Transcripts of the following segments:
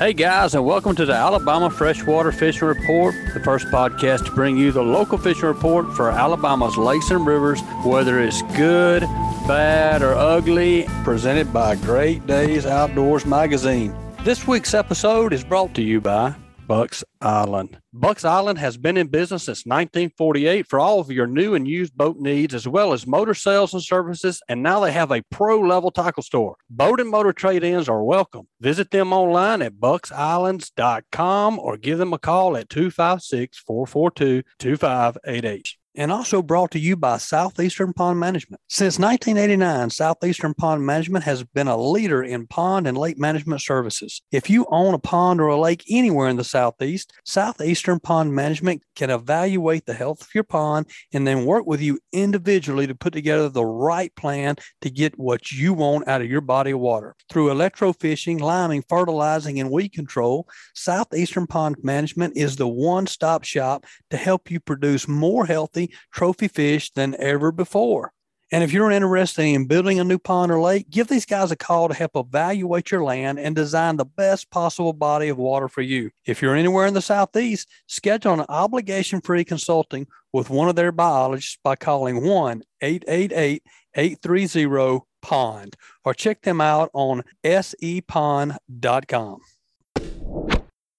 Hey guys, and welcome to the Alabama Freshwater Fishing Report, the first podcast to bring you the local fishing report for Alabama's lakes and rivers, whether it's good, bad, or ugly, presented by Great Days Outdoors Magazine. This week's episode is brought to you by Bucks Island. Bucks Island has been in business since 1948 for all of your new and used boat needs, as well as motor sales and services. And now they have a pro level tackle store. Boat and motor trade ins are welcome. Visit them online at bucksislands.com or give them a call at 256 442 2588 and also brought to you by Southeastern Pond Management. Since 1989, Southeastern Pond Management has been a leader in pond and lake management services. If you own a pond or a lake anywhere in the Southeast, Southeastern Pond Management can evaluate the health of your pond and then work with you individually to put together the right plan to get what you want out of your body of water. Through electrofishing, liming, fertilizing, and weed control, Southeastern Pond Management is the one stop shop to help you produce more healthy healthy trophy fish than ever before. And if you're interested in building a new pond or lake, give these guys a call to help evaluate your land and design the best possible body of water for you. If you're anywhere in the Southeast, schedule an obligation free consulting with one of their biologists by calling 1 888 830 POND or check them out on sepond.com.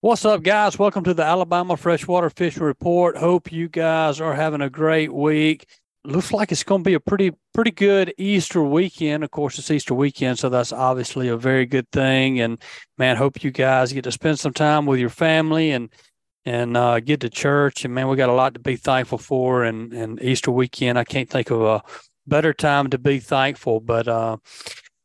What's up, guys? Welcome to the Alabama Freshwater Fishing Report. Hope you guys are having a great week. Looks like it's going to be a pretty pretty good Easter weekend. Of course, it's Easter weekend, so that's obviously a very good thing. And man, hope you guys get to spend some time with your family and and uh, get to church. And man, we got a lot to be thankful for. And and Easter weekend, I can't think of a better time to be thankful. But uh,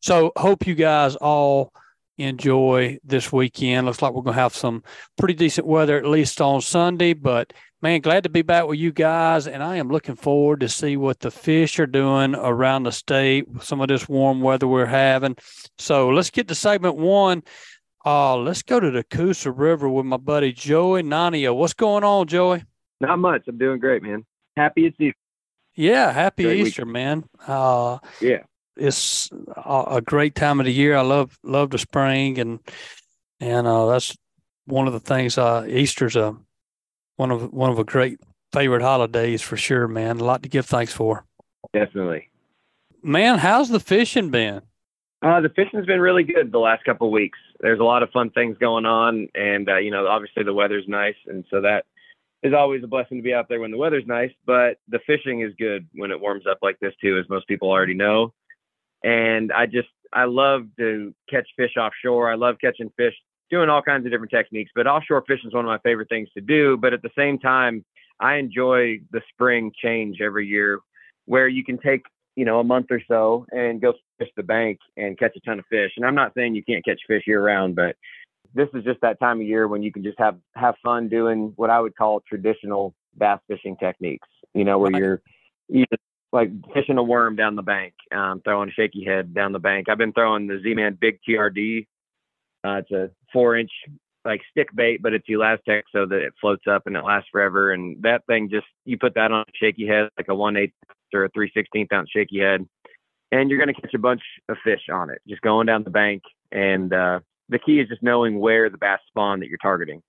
so hope you guys all enjoy this weekend. Looks like we're going to have some pretty decent weather, at least on Sunday. But man, glad to be back with you guys. And I am looking forward to see what the fish are doing around the state with some of this warm weather we're having. So let's get to segment one. Uh, let's go to the Coosa River with my buddy Joey Nania. What's going on, Joey? Not much. I'm doing great, man. Happy it's Easter. Yeah, happy great Easter, man. Uh, yeah it's a great time of the year. I love love the spring, and and uh, that's one of the things. Uh, Easter's a one of one of a great favorite holidays for sure, man. A lot to give thanks for. Definitely, man. How's the fishing been? Uh, the fishing's been really good the last couple of weeks. There's a lot of fun things going on, and uh, you know, obviously the weather's nice, and so that is always a blessing to be out there when the weather's nice. But the fishing is good when it warms up like this too, as most people already know and I just I love to catch fish offshore. I love catching fish, doing all kinds of different techniques. But offshore fishing is one of my favorite things to do. But at the same time, I enjoy the spring change every year, where you can take you know a month or so and go fish the bank and catch a ton of fish. And I'm not saying you can't catch fish year round, but this is just that time of year when you can just have have fun doing what I would call traditional bass fishing techniques. You know, where you're you like fishing a worm down the bank, um, throwing a shaky head down the bank. I've been throwing the Z-Man Big TRD. Uh, it's a four inch like stick bait, but it's elastic so that it floats up and it lasts forever. And that thing just, you put that on a shaky head, like a one eighth or a three sixteenth ounce shaky head, and you're to catch a bunch of fish on it, just going down the bank. And uh, the key is just knowing where the bass spawn that you're targeting.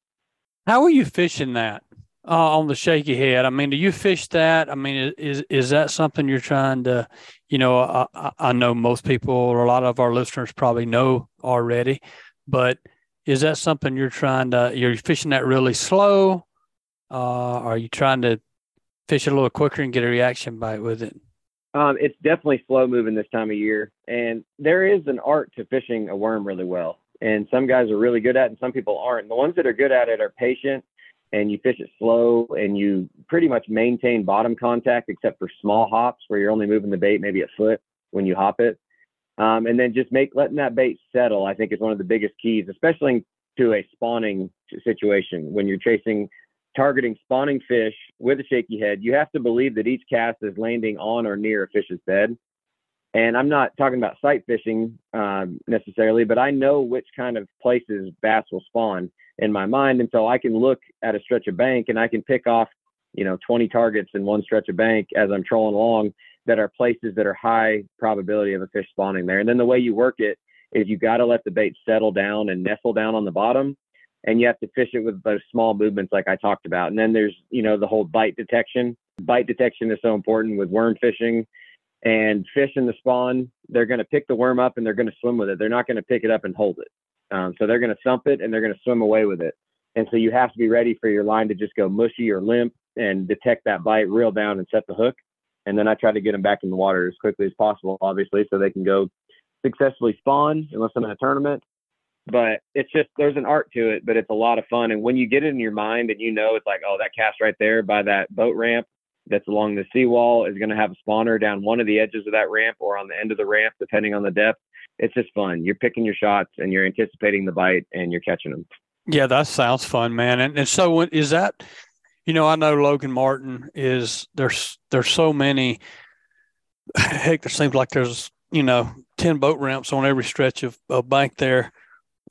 How are you fishing that? Uh, on the shaky head. I mean, do you fish that? I mean, is is that something you're trying to, you know, I, I know most people or a lot of our listeners probably know already, but is that something you're trying to? You're fishing that really slow? Uh, are you trying to fish it a little quicker and get a reaction bite with it? Um, it's definitely slow moving this time of year, and there is an art to fishing a worm really well. And some guys are really good at it, and some people aren't. And the ones that are good at it are patient and you fish it slow and you pretty much maintain bottom contact except for small hops where you're only moving the bait maybe a foot when you hop it. Um, and then just make letting that bait settle, I think is one of the biggest keys, especially to a spawning situation when you're chasing targeting spawning fish with a shaky head. You have to believe that each cast is landing on or near a fish's bed. And I'm not talking about sight fishing um, necessarily, but I know which kind of places bass will spawn in my mind. And so I can look at a stretch of bank and I can pick off, you know, 20 targets in one stretch of bank as I'm trolling along that are places that are high probability of a fish spawning there. And then the way you work it is you got to let the bait settle down and nestle down on the bottom and you have to fish it with those small movements like I talked about. And then there's, you know, the whole bite detection. Bite detection is so important with worm fishing and fish in the spawn. They're going to pick the worm up and they're going to swim with it. They're not going to pick it up and hold it. Um, so they're going to thump it and they're going to swim away with it. And so you have to be ready for your line to just go mushy or limp and detect that bite, reel down and set the hook. And then I try to get them back in the water as quickly as possible, obviously, so they can go successfully spawn unless I'm in a tournament but it's just there's an art to it, but it's a lot of fun. And when you get it in your mind and you know it's like, oh, that cast right there by that boat ramp that's along the seawall is going to have a spawner down one of the edges of that ramp or on the end of the ramp, depending on the depth. It's just fun. You're picking your shots and you're anticipating the bite and you're catching them. Yeah, that sounds fun, man. And, and so is that, you know, I know Logan Martin is there's there's so many. Heck, there seems like there's you know ten boat ramps on every stretch of, of bank there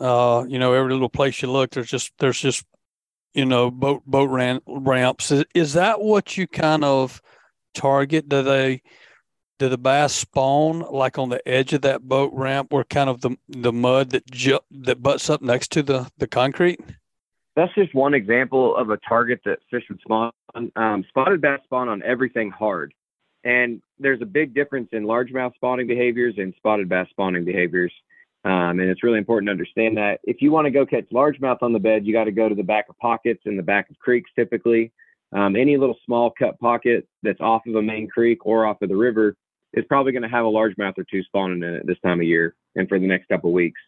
uh, you know, every little place you look, there's just there's just you know boat boat ran, ramps. Is, is that what you kind of target? Do they do the bass spawn like on the edge of that boat ramp, where kind of the the mud that ju- that butts up next to the the concrete? That's just one example of a target that fish would spawn. Um, spotted bass spawn on everything hard, and there's a big difference in largemouth spawning behaviors and spotted bass spawning behaviors. Um, and it's really important to understand that if you want to go catch largemouth on the bed, you got to go to the back of pockets and the back of creeks typically. Um, any little small cut pocket that's off of a main creek or off of the river is probably going to have a largemouth or two spawning in it this time of year and for the next couple of weeks.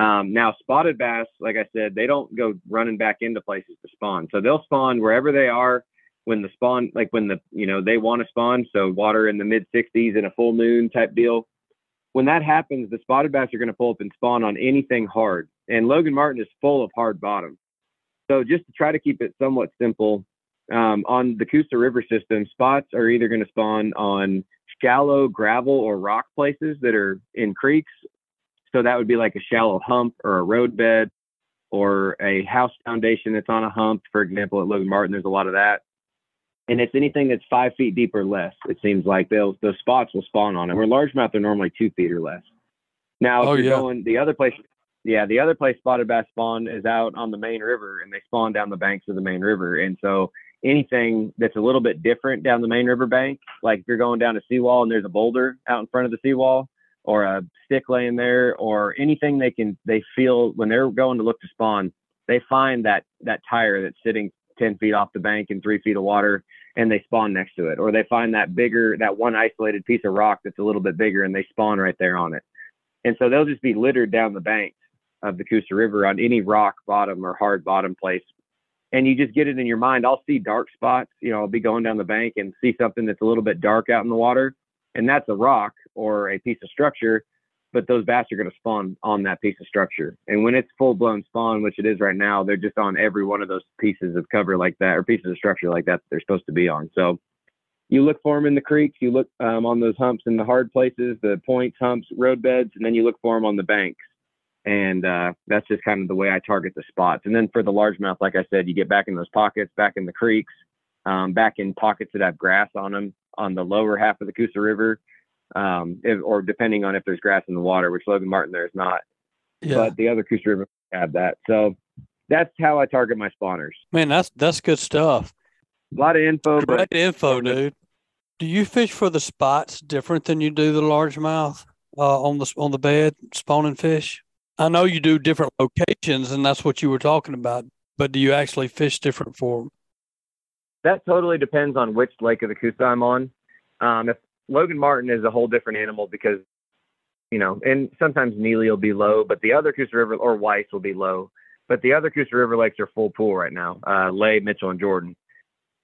Um, now, spotted bass, like I said, they don't go running back into places to spawn. So they'll spawn wherever they are when the spawn, like when the, you know, they want to spawn. So water in the mid 60s in a full moon type deal when that happens, the spotted bass are going to pull up and spawn on anything hard. And Logan Martin is full of hard bottom. So just to try to keep it somewhat simple, um, on the Coosa River system, spots are either going to spawn on shallow gravel or rock places that are in creeks. So that would be like a shallow hump or a roadbed or a house foundation that's on a hump. For example, at Logan Martin, there's a lot of that and it's anything that's five feet deep or less. It seems like they'll those spots will spawn on it. Where largemouth are normally two feet or less. Now, if oh, you're yeah. going the other place, yeah, the other place spotted bass spawn is out on the main river, and they spawn down the banks of the main river. And so anything that's a little bit different down the main river bank, like if you're going down a seawall and there's a boulder out in front of the seawall, or a stick laying there, or anything they can they feel when they're going to look to spawn, they find that that tire that's sitting 10 feet off the bank in three feet of water and they spawn next to it. Or they find that bigger, that one isolated piece of rock that's a little bit bigger and they spawn right there on it. And so they'll just be littered down the banks of the Coosa River on any rock bottom or hard bottom place. And you just get it in your mind. I'll see dark spots, you know, I'll be going down the bank and see something that's a little bit dark out in the water. And that's a rock or a piece of structure but those bass are going to spawn on that piece of structure. And when it's full blown spawn, which it is right now, they're just on every one of those pieces of cover like that or pieces of structure like that, that they're supposed to be on. So you look for them in the creeks, you look um, on those humps in the hard places, the points, humps, road beds, and then you look for them on the banks. And uh, that's just kind of the way I target the spots. And then for the largemouth, like I said, you get back in those pockets, back in the creeks, um, back in pockets that have grass on them on the lower half of the Coosa River um, if, or depending on if there's grass in the water, which Logan Martin there is not. Yeah. But the other Coosa River have that. So that's how I target my spawners. Man, that's that's good stuff. A lot of info. Great but, info, dude. Do you fish for the spots different than you do the largemouth uh, on the on the bed spawning fish? I know you do different locations, and that's what you were talking about. But do you actually fish different for them? That totally depends on which lake of the Coosa I'm on. Um, if Logan Martin is a whole different animal because, you know, and sometimes Neely will be low, but the other Coosa River or Weiss will be low. But the other Coosa River lakes are full pool right now, uh, Lay, Mitchell, and Jordan.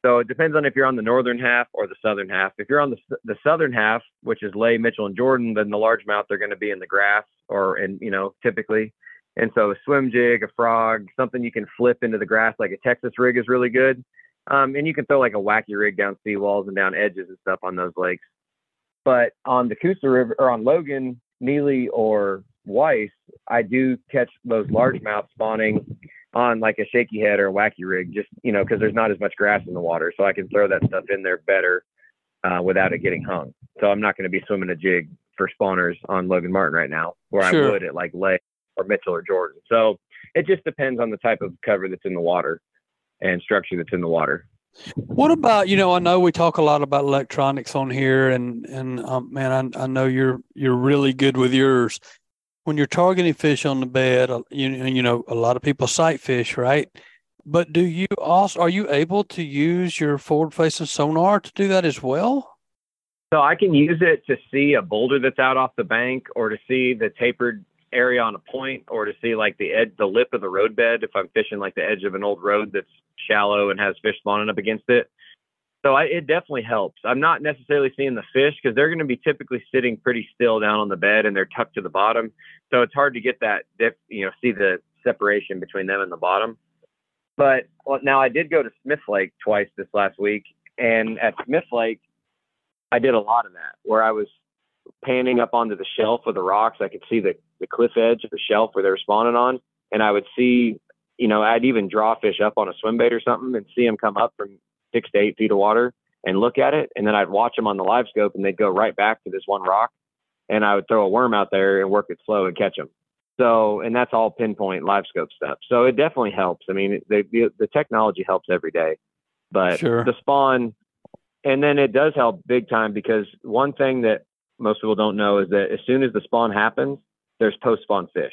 So it depends on if you're on the northern half or the southern half. If you're on the the southern half, which is Lay, Mitchell, and Jordan, then the largemouth are going to be in the grass or in you know typically. And so a swim jig, a frog, something you can flip into the grass like a Texas rig is really good. Um, and you can throw like a wacky rig down seawalls and down edges and stuff on those lakes. But on the Coosa River or on Logan, Neely, or Weiss, I do catch those largemouth spawning on like a shaky head or a wacky rig, just you know, because there's not as much grass in the water, so I can throw that stuff in there better uh, without it getting hung. So I'm not going to be swimming a jig for spawners on Logan Martin right now, where Sure. I would at like Lake or Mitchell or Jordan. So it just depends on the type of cover that's in the water and structure that's in the water. What about you know? I know we talk a lot about electronics on here, and and um, man, I, I know you're you're really good with yours. When you're targeting fish on the bed, uh, you you know a lot of people sight fish, right? But do you also are you able to use your forward facing sonar to do that as well? So I can use it to see a boulder that's out off the bank or to see the tapered area on a point or to see like the edge, the lip of the roadbed if I'm fishing like the edge of an old road that's shallow and has fish spawning up against it. So I, it definitely helps. I'm not necessarily seeing the fish because they're going to be typically sitting pretty still down on the bed and they're tucked to the bottom. So it's hard to get that, you know, see the separation between them and the bottom. But well, now I did go to Smith Lake twice this last week, and at Smith Lake, I did a lot of that where I was panning up onto the shelf of the rocks. I could see the, the cliff edge of the shelf where they were spawning on, and I would see, you know, I'd even draw fish up on a swim bait or something and see them come up from six to eight feet of water and look at it, and then I'd watch them on the live scope, and they'd go right back to this one rock, and I would throw a worm out there and work it slow and catch them. So, and that's all pinpoint live scope stuff. So it definitely helps. I mean, the the, the technology helps every day, but Sure. the spawn, and then it does help big time because one thing that most people don't know is that as soon as the spawn happens, there's post spawn fish.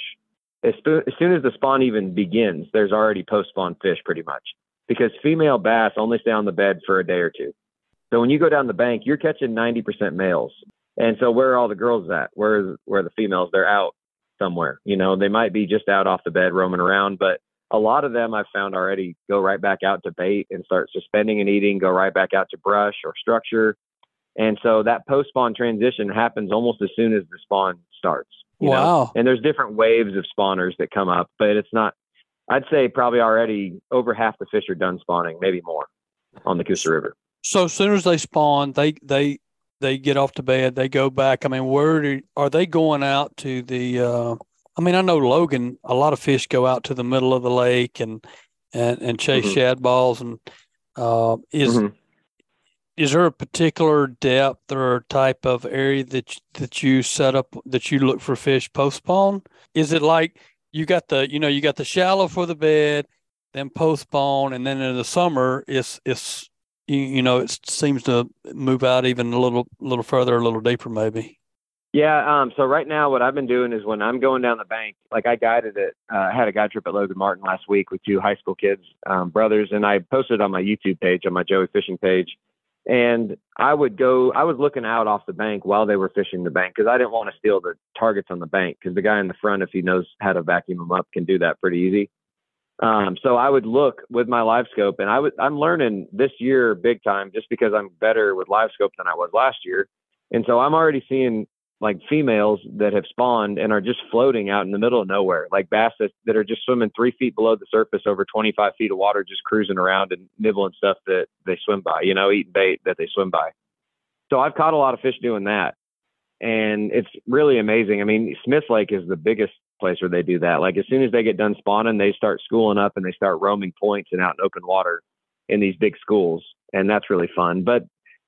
As, as soon as the spawn even begins, there's already post spawn fish pretty much because female bass only stay on the bed for a day or two. So when you go down the bank, you're catching 90% males. And so where are all the girls at? Where where are the females? They're out somewhere. You know, they might be just out off the bed roaming around, but a lot of them I've found already go right back out to bait and start suspending and eating, go right back out to brush or structure. And so that post spawn transition happens almost as soon as the spawn starts. You know? Wow. And there's different waves of spawners that come up, but it's not, I'd say probably already over half the fish are done spawning, maybe more on the Coosa River. So as soon as they spawn, they they they get off the bed, they go back. I mean, where do, are they going out to the? Uh, I mean, I know Logan. A lot of fish go out to the middle of the lake and and and chase Mhm. shad balls. And uh, is Mhm. Is there a particular depth or type of area that that you set up that you look for fish post spawn? Is it like you got the you know you got the shallow for the bed, then post spawn, and then in the summer it's it's you, you know it seems to move out even a little little further, a little deeper maybe. Yeah. Um, so right now, what I've been doing is when I'm going down the bank, like I guided it. Uh, I had a guide trip at Logan Martin last week with two high school kids, um, brothers, and I posted on my YouTube page, on my Joey Fishing page. And I would go. I was looking out off the bank while they were fishing the bank because I didn't want to steal the targets on the bank because the guy in the front, if he knows how to vacuum them up, can do that pretty easy. Um, so I would look with my live scope, and I would. I'm learning this year big time just because I'm better with live scope than I was last year, and so I'm already seeing like females that have spawned and are just floating out in the middle of nowhere, like bass that, that are just swimming three feet below the surface over 25 feet of water, just cruising around and nibbling stuff that they swim by, you know, eating bait that they swim by. So I've caught a lot of fish doing that. And it's really amazing. I mean, Smith Lake is the biggest place where they do that. Like as soon as they get done spawning, they start schooling up and they start roaming points and out in open water in these big schools. And that's really fun. But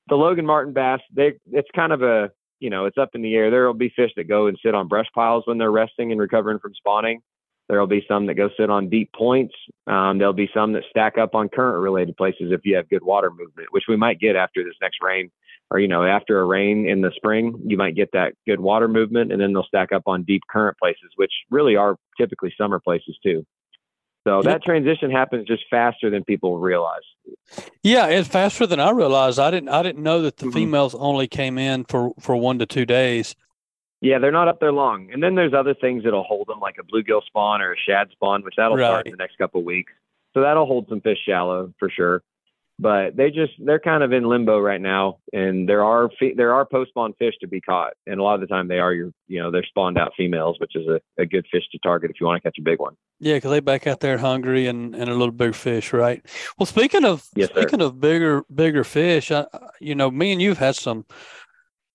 the Logan Martin bass, they it's kind of a you know, it's up in the air. There will be fish that go and sit on brush piles when they're resting and recovering from spawning. There will be some that go sit on deep points. Um, there'll be some that stack up on current related places if you have good water movement, which we might get after this next rain or, you know, after a rain in the spring, you might get that good water movement and then they'll stack up on deep current places, which really are typically summer places too. So that transition happens just faster than people realize. Yeah, it's faster than I realized. I didn't I didn't know that the Mhm. females only came in for for one to two days. Yeah, they're not up there long. And then there's other things that'll hold them, like a bluegill spawn or a shad spawn, which that'll start in the next couple of weeks. So that'll hold some fish shallow for sure. But they just they're kind of in limbo right now, and there are fe- there are post spawn fish to be caught, and a lot of the time they are your you know they're spawned out females, which is a, a good fish to target if you want to catch a big one. Yeah, because they back out there hungry and, and a little big fish, right? Well, speaking of Yes, sir. speaking of bigger bigger fish, I, you know, me and you've had some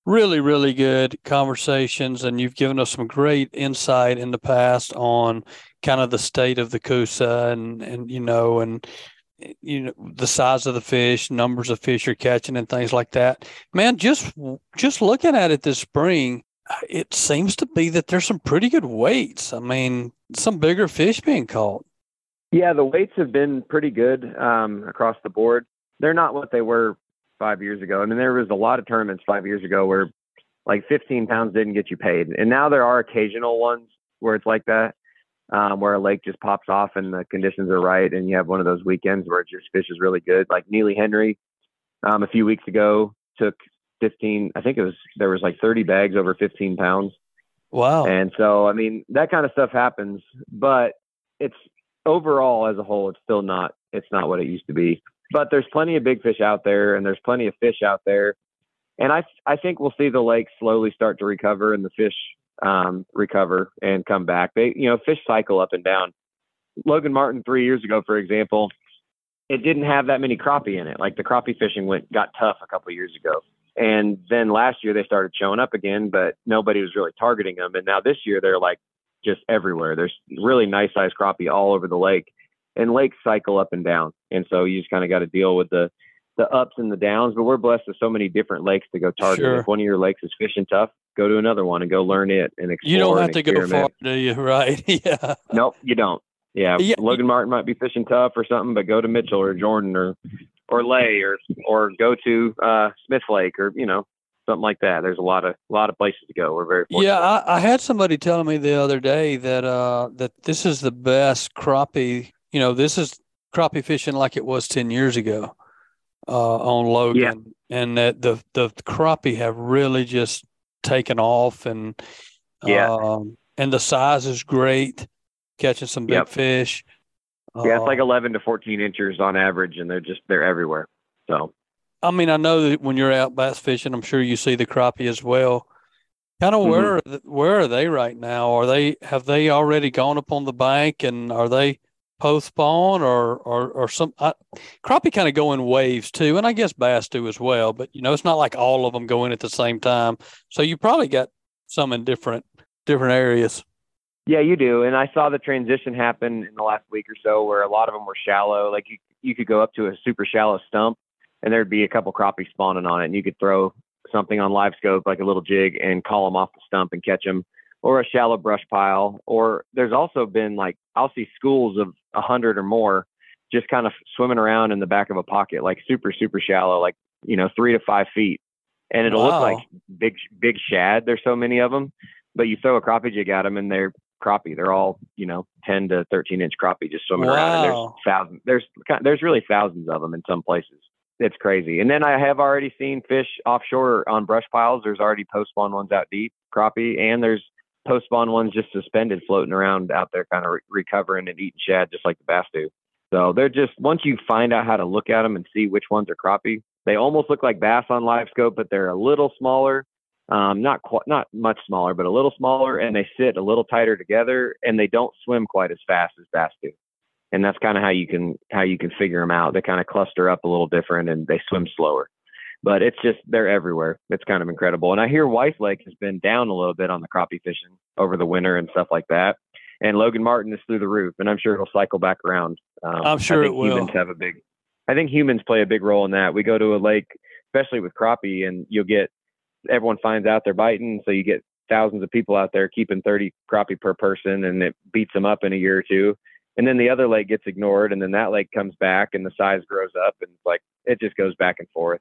really really good conversations, and you've given us some great insight in the past on kind of the state of the Coosa and and you know and you know the size of the fish, numbers of fish you're catching, and things like that. Man, just just looking at it this spring, it seems to be that there's some pretty good weights. I mean, some bigger fish being caught. Yeah, the weights have been pretty good um, across the board. They're not what they were five years ago. I mean, there was a lot of tournaments five years ago where like 15 pounds didn't get you paid, and now there are occasional ones where it's like that, um, where a lake just pops off and the conditions are right, and you have one of those weekends where just fish is really good. Like Neely Henry, um, a few weeks ago took 15. I think it was there was like 30 bags over 15 pounds. Wow. And so, I mean, that kind of stuff happens, but it's overall as a whole, it's still not, it's not what it used to be. But there's plenty of big fish out there, and there's plenty of fish out there, and I I think we'll see the lake slowly start to recover and the fish um, recover and come back. They, you know, fish cycle up and down. Logan Martin three years ago, for example, it didn't have that many crappie in it. Like the crappie fishing went got tough a couple years ago. And then last year they started showing up again, but nobody was really targeting them. And now this year they're like just everywhere. There's really nice sized crappie all over the lake, and lakes cycle up and down. And so you just kind of got to deal with the the ups and the downs. But we're blessed with so many different lakes to go target. Sure. If one of your lakes is fishing tough, go to another one and go learn it and explore. You don't have to go far, experiment. do you? Right? yeah. Nope, you don't. Yeah, Yeah. Logan Martin might be fishing tough or something, but go to Mitchell or Jordan or or Lay or or go to uh, Smith Lake or you know something like that. There's a lot of a lot of places to go. We're very fortunate. Yeah, I, I had somebody telling me the other day that uh that this is the best crappie. You know, this is crappie fishing like it was ten years ago uh, on Logan, and that the the crappie have really just taken off, and Yeah. um, and the size is great, catching some big Yep. fish. yeah, it's Uh, like 11 to 14 inches on average, and they're just they're everywhere. So I mean, I know that when you're out bass fishing, I'm sure you see the crappie as well. Kind of Mhm. where are th- where are they right now? Are they have they already gone up on the bank and are they post spawn or or or some I, crappie kind of go in waves too, and I guess bass do as well. But you know, it's not like all of them go in at the same time. So you probably got some in different different areas. yeah, you do. And I saw the transition happen in the last week or so, where a lot of them were shallow. Like you you could go up to a super shallow stump, and there'd be a couple crappie spawning on it, and you could throw something on live scope like a little jig and call them off the stump and catch them or a shallow brush pile or there's also been like i'll see schools of a hundred or more just kind of swimming around in the back of a pocket like super super shallow like you know three to five feet and it'll Wow. look like big big shad there's so many of them but you throw a crappie jig at them and they're crappie they're all you know 10 to 13 inch crappie just swimming around and there's thousands there's there's really thousands of them in some places it's crazy. And then I have already seen fish offshore on brush piles. There's already post spawn ones out deep, crappie, and there's post spawn ones just suspended floating around out there, kind of re- recovering and eating shad just like the bass do. So they're just once you find out how to look at them and see which ones are crappie, they almost look like bass on live scope, but they're a little smaller. Um, not quite, not much smaller, but a little smaller, and they sit a little tighter together, and they don't swim quite as fast as bass do and that's kind of how you can how you can figure them out. They kind of cluster up a little different and they swim slower. But it's just they're everywhere. It's kind of incredible. And I hear Weiss Lake has been down a little bit on the crappie fishing over the winter and stuff like that. And Logan Martin is through the roof, and I'm sure it'll cycle back around. Um, I'm sure I think it will. Humans have a big. I think humans play a big role in that. We go to a lake, especially with crappie, and you'll get everyone finds out they're biting, so you get thousands of people out there keeping 30 crappie per person, and it beats them up in a year or two and then the other lake gets ignored and then that lake comes back and the size grows up and it's like it just goes back and forth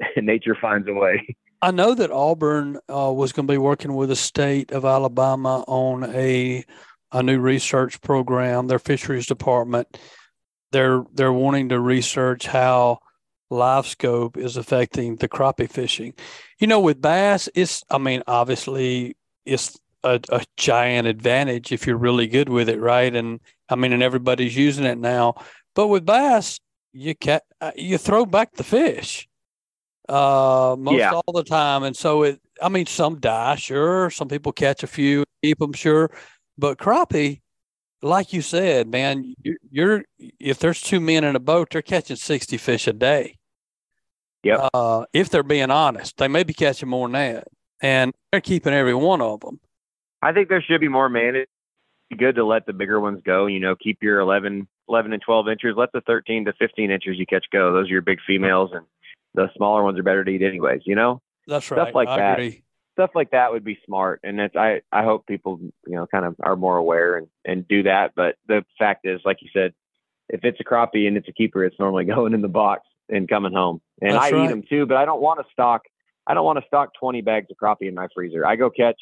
nature finds a way I know that Auburn uh, was going to be working with the state of Alabama on a a new research program. Their fisheries department they're they're wanting to research how live scope is affecting the crappie fishing. You know, with bass, it's I mean, obviously it's a, a giant advantage if you're really good with it, right? And I mean, and everybody's using it now. But with bass, you can you throw back the fish uh most Yeah. all the time. And so it i mean some die sure. Some people catch a few keep them sure. But crappie like you said man you- you're if there's two men in a boat they're catching 60 fish a day. Yep. uh if they're being honest they may be catching more than that. And they're keeping every one of them i think there should be more managed It'd be good to let the bigger ones go you know keep your 11 11 and 12 inches. Let the 13 to 15 inches you catch go. Those are your big females and the smaller ones are better to eat anyways you know that's right Stuff like I that. agree stuff like that would be smart, and it's I I hope people you know kind of are more aware and and do that. But the fact is, like you said, if it's a crappie and it's a keeper, it's normally going in the box and coming home. And That's I right. eat them too, but I don't want to stock. I don't want to stock 20 bags of crappie in my freezer. I go catch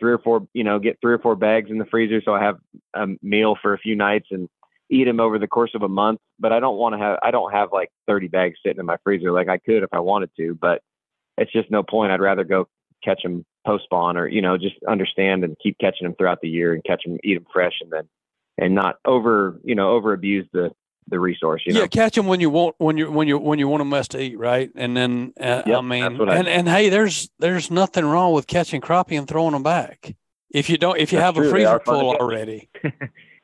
three or four, you know, get three or four bags in the freezer so I have a meal for a few nights and eat them over the course of a month. But I don't want to have. I don't have like 30 bags sitting in my freezer like I could if I wanted to. But it's just no point. I'd rather go catch them post spawn or you know just understand and keep catching them throughout the year and catch them, eat them fresh, and then and not over you know over abuse the the resource. You know. yeah, catch them when you want when you when you when you want them us to eat, right? And then uh, I mean, I and and hey, there's there's nothing wrong with catching crappie and throwing them back if you don't if you That's have a true, they freezer are fun to full already.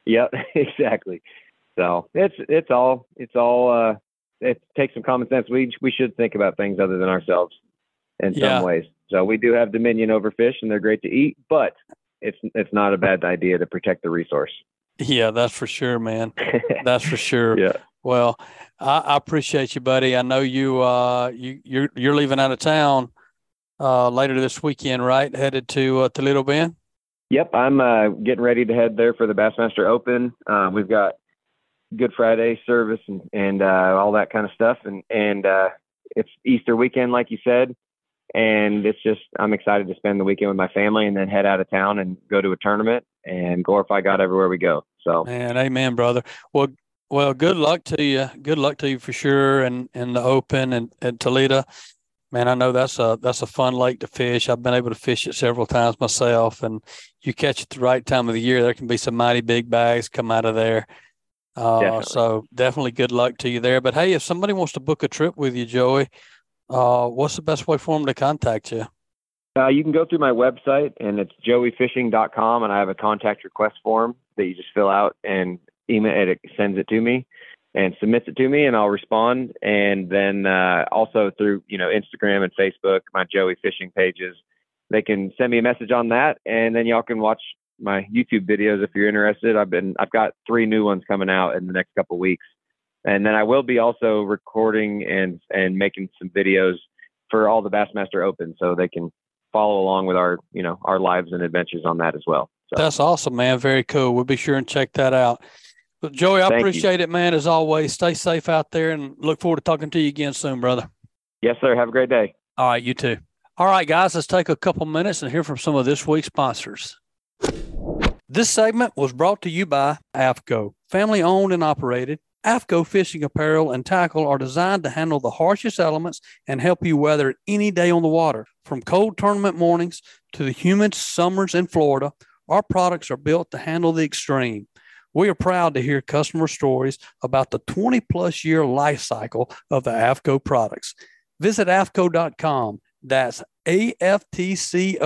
Yep, exactly. So it's it's all it's all uh it takes some common sense. We we should think about things other than ourselves in Yeah. some ways. So we do have dominion over fish and they're great to eat, but it's it's not a bad idea to protect the resource. Yeah, that's for sure, man. That's for sure. yeah. Well, I, I appreciate you, buddy. I know you uh you you're you're leaving out of town uh later this weekend, right? Headed to uh, Toledo Bend. Yep, I'm uh, getting ready to head there for the Bassmaster Open. Uh, we've got Good Friday service and, and uh, all that kind of stuff, and and uh, it's Easter weekend, like you said, and it's just I'm excited to spend the weekend with my family and then head out of town and go to a tournament and glorify God everywhere we go. So Man, amen, brother. Well, well, good luck to you. Good luck to you for sure, and and the Open and and Toledo. Man, I know that's a that's a fun lake to fish. I've been able to fish it several times myself, and you catch it the right time of the year, there can be some mighty big bags come out of there. Uh, Definitely. so definitely good luck to you there. But hey, if somebody wants to book a trip with you, Joey, uh, what's the best way for them to contact you? uh, you can go through my website and it's joeyfishing.com, and I have a contact request form that you just fill out and email it. It sends it to me and submits it to me, and I'll respond. And then uh, also through you know Instagram and Facebook, my Joey Fishing pages, they can send me a message on that, and then y'all can watch my YouTube videos if you're interested. I've been I've got three new ones coming out in the next couple weeks, and then I will be also recording and and making some videos for all the Bassmaster Open, so they can follow along with our you know our lives and adventures on that as well. So That's awesome, man. Very cool. We'll be sure and check that out. But Joey, I Thank you. appreciate it, man. As always, stay safe out there and look forward to talking to you again soon, brother. yes, sir. Have a great day. All right, you too. All right, guys, let's take a couple minutes and hear from some of this week's sponsors. This segment was brought to you by AFTCO, family owned and operated. AFTCO fishing apparel and tackle are designed to handle the harshest elements and help you weather any day on the water. From cold tournament mornings to the humid summers in Florida, our products are built to handle the extreme. We are proud to hear customer stories about the 20 plus year life cycle of the AFTCO products. Visit AFTCO.com. That's AFTCO.com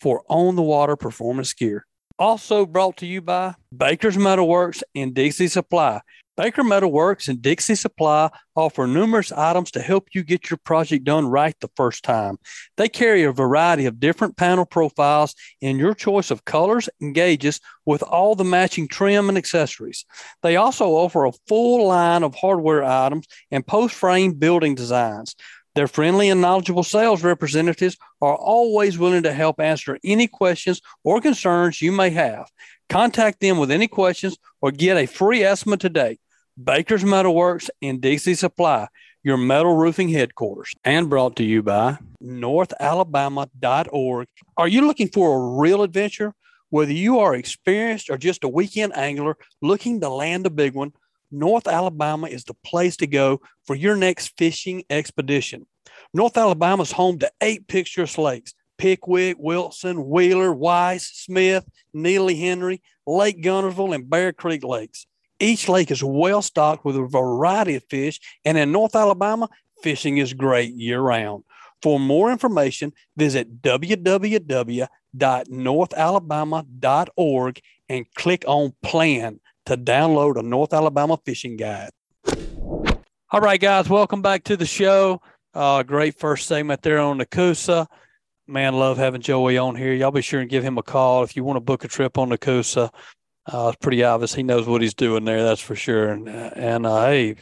for on the water performance gear. Also brought to you by Baker's Metalworks and Dixie Supply. Baker Metalworks and Dixie Supply offer numerous items to help you get your project done right the first time. They carry a variety of different panel profiles in your choice of colors and gauges with all the matching trim and accessories. They also offer a full line of hardware items and post frame building designs. Their friendly and knowledgeable sales representatives are always willing to help answer any questions or concerns you may have. Contact them with any questions or get a free estimate today. Baker's Metalworks and Dixie Supply, your metal roofing headquarters. And brought to you by NorthAlabama.org. Are you looking for a real adventure? Whether you are experienced or just a weekend angler looking to land a big one, North Alabama is the place to go for your next fishing expedition. North Alabama is home to eight picturesque lakes Pickwick, Wilson, Wheeler, Weiss, Smith, Neely Henry, Lake Guntersville, and Bear Creek Lakes. Each lake is well stocked with a variety of fish, and in North Alabama, fishing is great year round. For more information, visit www.northalabama.org and click on Plan to download a North Alabama fishing guide. All right, guys, welcome back to the show. Uh, great first segment there on the. Man, love having Joey on here. Y'all be sure and give him a call if you want to book a trip on the. Uh, it's pretty obvious he knows what he's doing there. That's for sure. And, and uh, hey,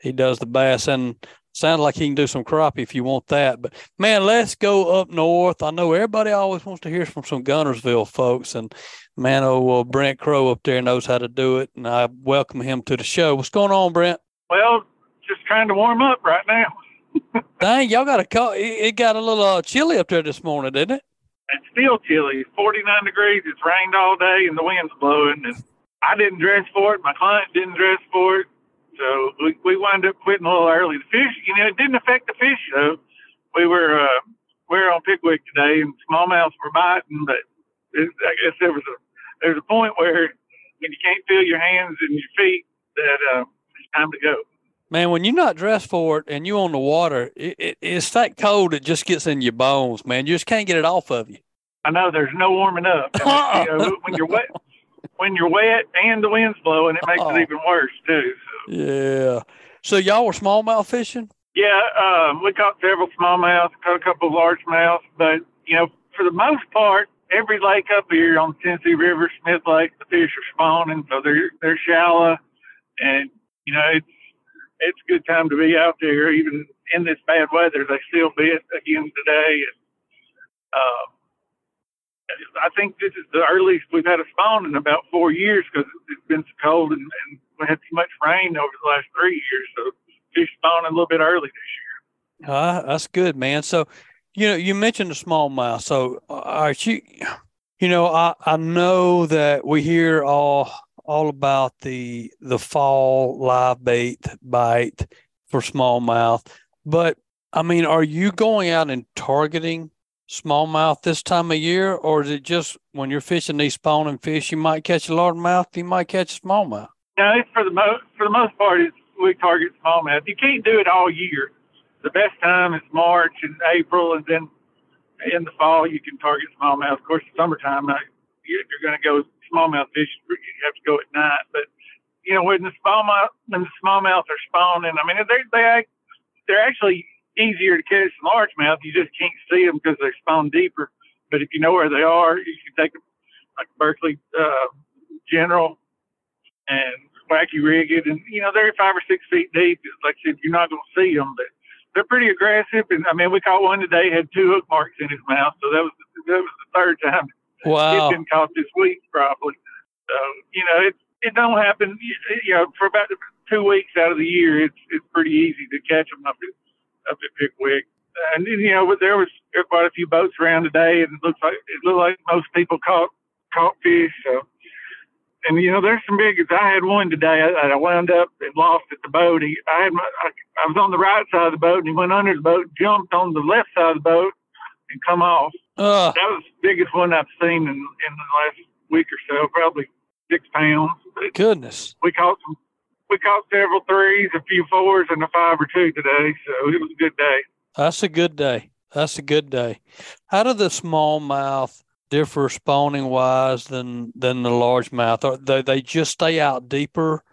he does the bass and sounds like he can do some crappie if you want that. But man, let's go up north. I know everybody always wants to hear from some Guntersville folks, and man, oh well, Brent Crow up there knows how to do it, and I welcome him to the show. What's going on, Brent? Well, just trying to warm up right now. Dang, y'all got a call. It got a little uh, chilly up there this morning, didn't it? It's still chilly. 49 degrees. It's rained all day, and the wind's blowing. And I didn't dress for it. My client didn't dress for it. So we, we wound up quitting a little early. The fish, you know, it didn't affect the fish though. We were uh, we were on Pickwick today, and smallmouths were biting, but it, I guess there was a there's a point where when you can't feel your hands and your feet, that uh, it's time to go. Man, when you're not dressed for it and you're on the water, it, it, it's that cold it just gets in your bones, man. You just can't get it off of you. I know there's no warming up. You know, when you're wet, when you're wet and the wind's blowing, it makes oh. it even worse too. Yeah. So y'all were smallmouth fishing? Yeah, um, we caught several smallmouth, caught a couple of largemouth, but you know, for the most part, every lake up here on the Tennessee River, Smith Lake, the fish are spawning, so they're they're shallow, and you know it's it's a good time to be out there, even in this bad weather. They still bit again today, and uh, I think this is the earliest we've had a spawn in about four years because it's been so cold and, and had too much rain over the last three years. So fish spawning a little bit early this year. Uh, that's good, man. So, you know, you mentioned the smallmouth. So, are you, you know, I, I know that we hear all all about the the fall live bait bite for smallmouth, but I mean, are you going out and targeting smallmouth this time of year, or is it just when you're fishing these spawning fish, you might catch a largemouth, you might catch a smallmouth? No, for the most for the most part, it's we target smallmouth. You can't do it all year. The best time is March and April, and then in the fall you can target smallmouth. Of course, the summertime uh, you're going to go smallmouth fishing. You have to go at night, but you know when the smallmouth when the smallmouth are spawning, I mean they they they're actually easier to catch than largemouth. You just can't see them because they spawn deeper. But if you know where they are, you can take them like Berkley uh, General and wacky rig it, and you know they're five or six feet deep. Like I said, you're not going to see them, but they're pretty aggressive. And I mean, we caught one today had two hook marks in his mouth, so that was that was the third time wow. it's been caught this week probably. So you know it it don't happen. You know for about two weeks out of the year, it's it's pretty easy to catch them up at up at Pickwick. And you know, but there was quite a few boats around today, and it looks like it looked like most people caught caught fish. So, and you know, there's some big. I had one today. I, I wound up and lost at the boat. He, I had my, I, I was on the right side of the boat, and he went under the boat, jumped on the left side of the boat, and come off. Uh, that was the biggest one I've seen in in the last week or so. Probably six pounds. Goodness. We caught some we caught several threes, a few fours, and a five or two today. So it was a good day. That's a good day. That's a good day. How do the smallmouth differ spawning wise than than the largemouth? They they just stay out deeper?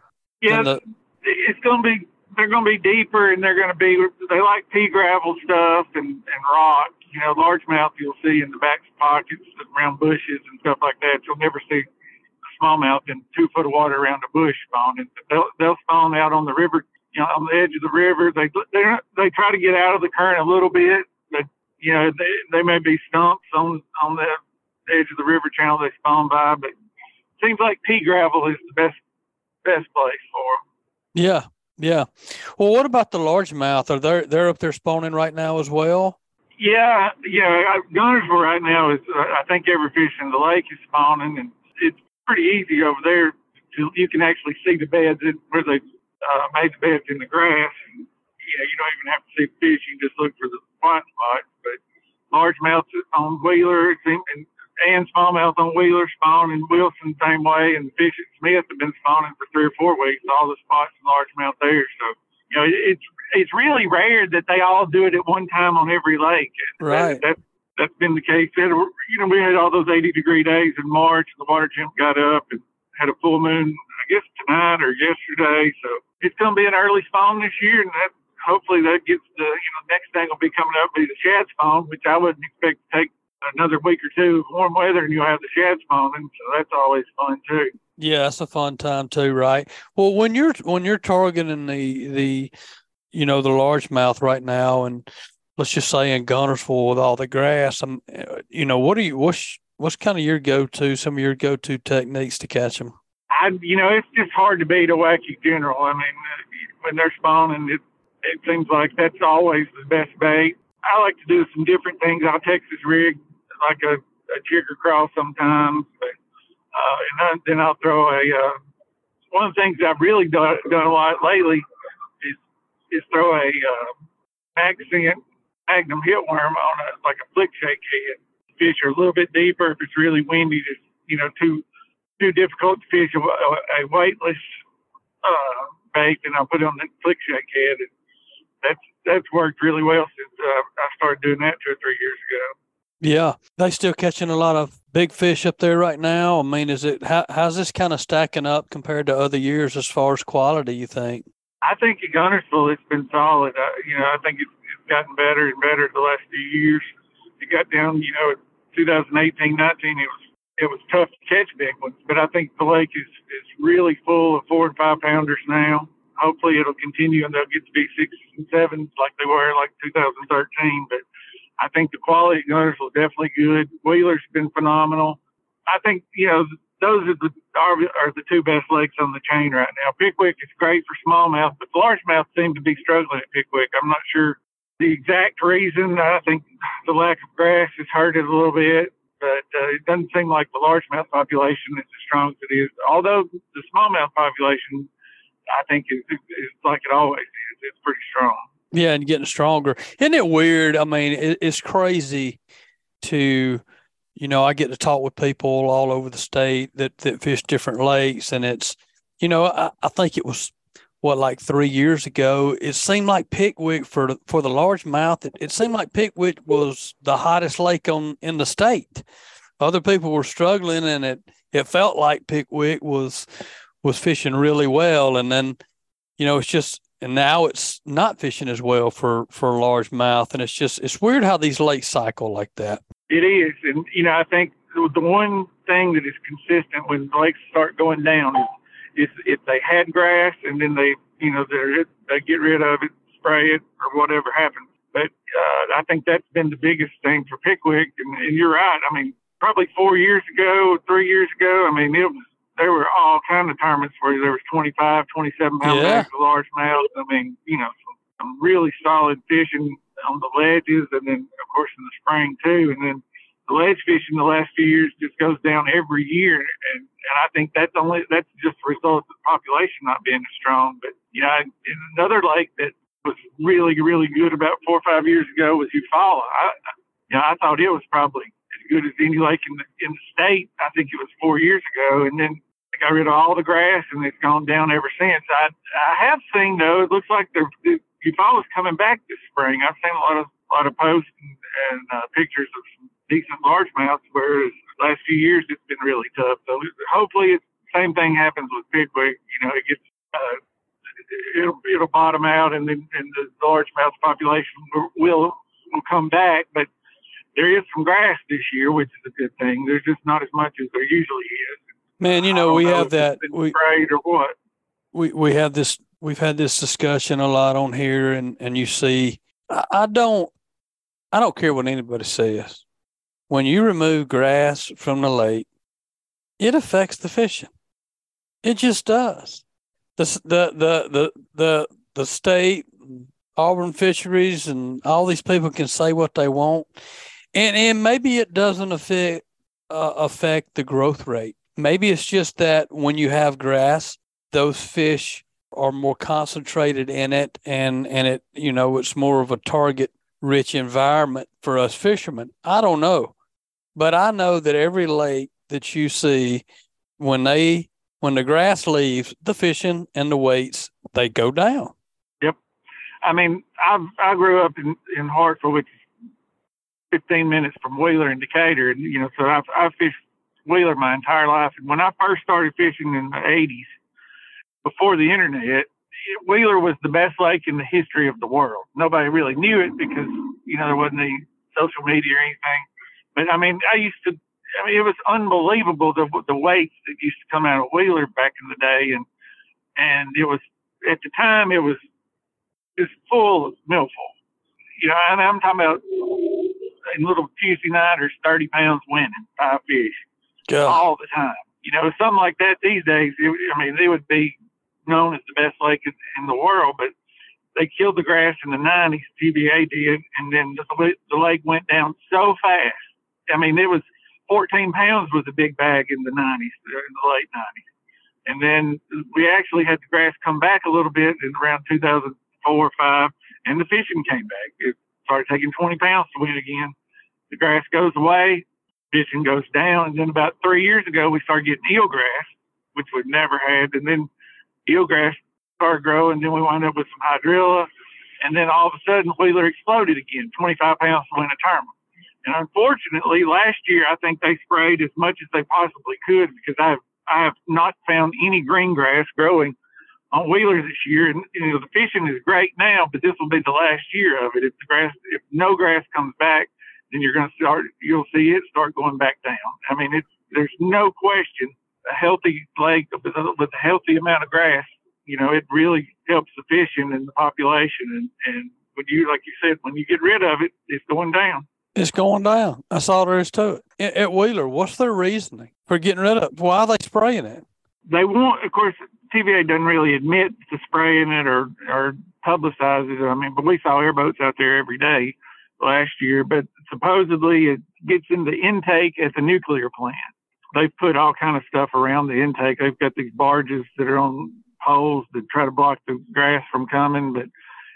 Yeah, the... it's going to be they're going to be deeper, and they're going to be they like pea gravel stuff and and rock. You know, largemouth you'll see in the back pockets around bushes and stuff like that. You'll never see a smallmouth in two foot of water around a bush spawning. They'll, they'll spawn out on the river, you know, on the edge of the river. They they they try to get out of the current a little bit, but you know they they may be stumps on on the edge of the river channel they spawn by. But seems like pea gravel is the best best place for them. Yeah, yeah. Well, what about the largemouth? Are they they're up there spawning right now as well? Yeah, yeah. Guntersville right now is uh, I think every fish in the lake is spawning, and it's pretty easy over there. To, you can actually see the beds in, where they uh, made the beds in the grass. And, you know, you don't even have to see the fish. You can just look for the white spots. But largemouth on Wheeler and, and smallmouth on Wheeler spawn and Wilson same way. And fish at Smith have been spawning for three or four weeks. All the spots in largemouth there. So, you know, it's it's really rare that they all do it at one time on every lake. Right. That, that's been the case. Had, you know, we had all those 80 degree days in March, and the water temp got up and had a full moon, I guess tonight or yesterday. So it's going to be an early spawn this year, and that hopefully that gets the you know next thing will be coming up be the shad spawn, which I wouldn't expect to take another week or two of warm weather, and you'll have the shad spawning. So that's always fun too. Yeah, that's a fun time too, right? Well, when you're when you're targeting the the you know, the largemouth right now, and let's just say in Guntersville with all the grass, I'm, uh, you know, what are you, what's, what's kind of your go-to, some of your go-to techniques to catch them? I, you know, it's just hard to beat a wacky general. I mean, when they're spawning, it, it seems like that's always the best bait. I like to do some different things. I'll Texas rig like a, a jigger crawl sometimes, but, uh, and then I'll throw a, uh, one of the things I've really done, done a lot lately is, is throw a, uh, magazine magnum hitworm on a, like a flick shake head. Fish are a little bit deeper if it's really windy, just, you know, too, too difficult to fish a, a weightless, uh, bait and I'll put it on the flick shake head. And that's, that's worked really well since uh, I started doing that two or three years ago. Yeah, they still catching a lot of big fish up there right now. I mean, is it how, how's this kind of stacking up compared to other years as far as quality? You think? I think at Guntersville it's been solid. I, you know, I think it's, it's gotten better and better the last few years. It got down, you know, 2018, 19. It was it was tough to catch big ones, but I think the lake is is really full of four and five pounders now. Hopefully, it'll continue and they'll get to be six and sevens like they were like 2013. But I think the quality gunners was definitely good. Wheeler's been phenomenal. I think you know those are the are, are the two best lakes on the chain right now. Pickwick is great for smallmouth, but largemouth seem to be struggling at Pickwick. I'm not sure the exact reason. I think the lack of grass has hurt it a little bit, but uh, it doesn't seem like the largemouth population is as strong as it is. Although the smallmouth population, I think is, is like it always is. It's pretty strong. Yeah, and getting stronger. Isn't it weird? I mean, it, it's crazy to, you know, I get to talk with people all over the state that, that fish different lakes. And it's, you know, I, I think it was what, like three years ago, it seemed like Pickwick for, for the largemouth, it, it seemed like Pickwick was the hottest lake on in the state. Other people were struggling and it, it felt like Pickwick was, was fishing really well. And then, you know, it's just, and now it's not fishing as well for for largemouth and it's just it's weird how these lakes cycle like that. It is and you know i think the one thing that is consistent when lakes start going down is, is if they had grass and then they you know they they get rid of it spray it or whatever happens. But uh, i think that's been the biggest thing for pickwick and, and you're right i mean probably four years ago three years ago i mean it was there were all kind of tournaments where there was 25, 27 pound yeah. bags of largemouth. I mean, you know, some, some really solid fishing on the ledges, and then of course in the spring too. And then the ledge fishing the last few years just goes down every year, and and I think that's only that's just a result of the population not being as strong. But yeah, in another lake that was really really good about four or five years ago was Eufaula. I, you know, I thought it was probably as good as any lake in the in the state. I think it was four years ago, and then got rid of all the grass and it's gone down ever since. I I have seen though it looks like the Eufaula's coming back this spring. I've seen a lot of lot of posts and, and uh, pictures of some decent largemouths, whereas the last few years it's been really tough. So hopefully it's the same thing happens with Pickwick. You know, it gets uh, it'll it'll bottom out and then and the largemouth population will will come back, but there is some grass this year, which is a good thing. There's just not as much as there usually is. Man, you know, we know have that. We, or what? We we have this. We've had this discussion a lot on here, and and you see, I, I don't, I don't care what anybody says. When you remove grass from the lake, it affects the fishing. It just does. The the the the the the state, Auburn Fisheries, and all these people can say what they want, and and maybe it doesn't affect uh, affect the growth rate Maybe it's just that when you have grass, those fish are more concentrated in it and and it you know it's more of a target rich environment for us fishermen. I don't know. But I know that every lake that you see when they when the grass leaves, the fishing and the weights they go down. Yep. I mean, I I grew up in in Hartselle, which is 15 minutes from Wheeler and Decatur, and you know, so I've I've fished Wheeler my entire life. And when I first started fishing in the 80s, before the internet, Wheeler was the best lake in the history of the world. Nobody really knew it because, you know, there wasn't any social media or anything. But I mean, I used to, I mean, it was unbelievable the, the weights that used to come out of Wheeler back in the day. And, and it was, at the time, it was just full of milfoil. You know, and I'm talking about in little juicy nighters, 30 pounds winning five fish God. all the time. You know, something like that these days, it, I mean, it would be known as the best lake in, in the world, but they killed the grass in the 90s, TVA did, and then the, the lake went down so fast. I mean, it was 14 pounds was a big bag in the 90s, uh, in the late 90s. And then we actually had the grass come back a little bit in around 2004 or 5, and the fishing came back. It started taking 20 pounds to win again. The grass goes away, fishing goes down. And then about three years ago, we started getting eelgrass, which we've never had. And then eelgrass started growing. Then we wound up with some hydrilla. And then all of a sudden, Wheeler exploded again, 25 pounds to win a tournament. And unfortunately, last year, I think they sprayed as much as they possibly could because I have, I have not found any green grass growing on Wheeler this year. And you know, the fishing is great now, but this will be the last year of it. If the grass, if no grass comes back, then you're going to start, you'll see it start going back down. I mean, it's, there's no question a healthy lake with a, healthy amount of grass, you know, it really helps the fishing and the population. And, and when you, like you said, when you get rid of it, it's going down. It's going down. That's all there is to it. At Wheeler, what's their reasoning for getting rid of it? Why are they spraying it? They want, of course, TVA doesn't really admit to spraying it or, or publicize it. I mean, but we saw airboats out there every day last year. But supposedly it gets in the intake at the nuclear plant. They've put all kind of stuff around the intake. They've got these barges that are on poles to try to block the grass from coming. But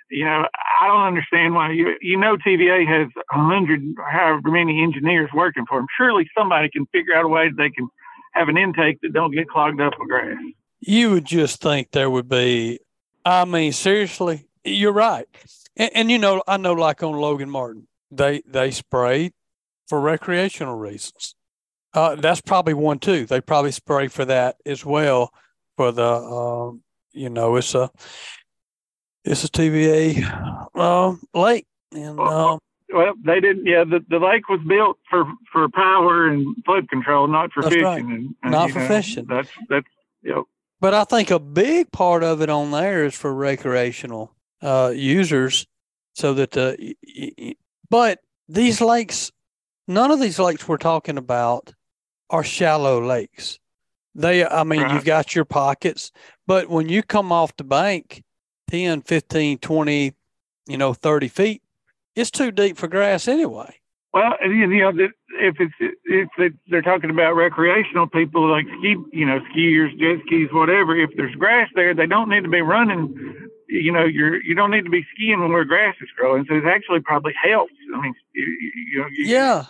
you know, I don't understand why you you know TVA has a hundred however many engineers working for them. Surely somebody can figure out a way that they can have an intake that don't get clogged up with grass. You would just think there would be. I mean, seriously, you're right. And, and you know, I know, like on Logan Martin, they they spray for recreational reasons. Uh, that's probably one too. They probably spray for that as well. For the, um, you know, it's a it's a TVA um, lake, and um, well, they didn't. Yeah, the, the lake was built for for power and flood control, not for fishing. right. And, and, Not for know, fishing. That's that's know, But I think a big part of it on there is for recreational uh, users, so that the. y- y- y- But these lakes, none of these lakes we're talking about are shallow lakes. They, I mean, you've got your pockets, but when you come off the bank 10, 15, 20, you know, 30 feet, it's too deep for grass anyway. Well, and, you know, if it's if they're talking about recreational people like ski, you know, skiers, jet skis, whatever. If there's grass there, they don't need to be running. You know, you're you don't need to be skiing when where grass is growing. So it actually probably helps. I mean, you, you know, you, Yeah.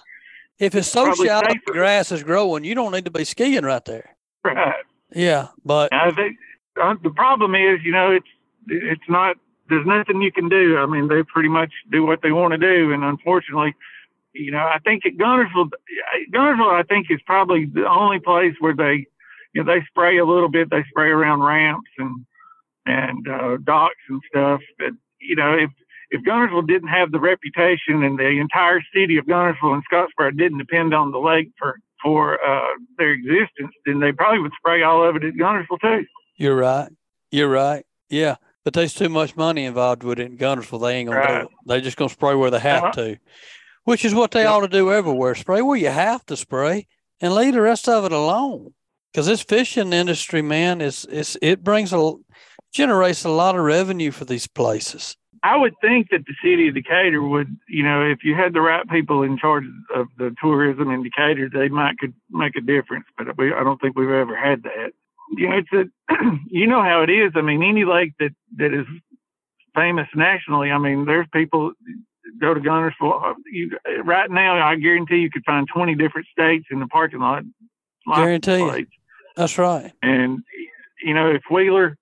If it's so shallow, the safer. grass is growing, you don't need to be skiing right there. right. Yeah. But I think uh, the problem is, you know, it's it's not. There's nothing you can do. I mean, they pretty much do what they want to do, and unfortunately, you know, I think at Guntersville, Guntersville, I think is probably the only place where they, you know, they spray a little bit. They spray around ramps and and uh, docks and stuff. But you know, if if Guntersville didn't have the reputation and the entire city of Guntersville and Scottsboro didn't depend on the lake for for uh, their existence, then they probably would spray all of it at Guntersville too. you're right. You're right. Yeah. But there's too much money involved with it in Guntersville. They ain't gonna Right. do it. They just gonna spray where they have Uh-huh. to. Which is what they ought to do everywhere. Spray where you have to spray and leave the rest of it alone. Because this fishing industry, man, is is it brings a generates a lot of revenue for these places. I would think that the city of Decatur would, you know, if you had the right people in charge of the tourism in Decatur, they might could make a difference. But we, I don't think we've ever had that. You know, it's a, you know how it is. I mean, any lake that that is famous nationally, I mean, there's people go to Guntersville. You, right now, I guarantee you could find 20 different states in the parking lot. Guarantee. That's right. And you know, if Wheeler,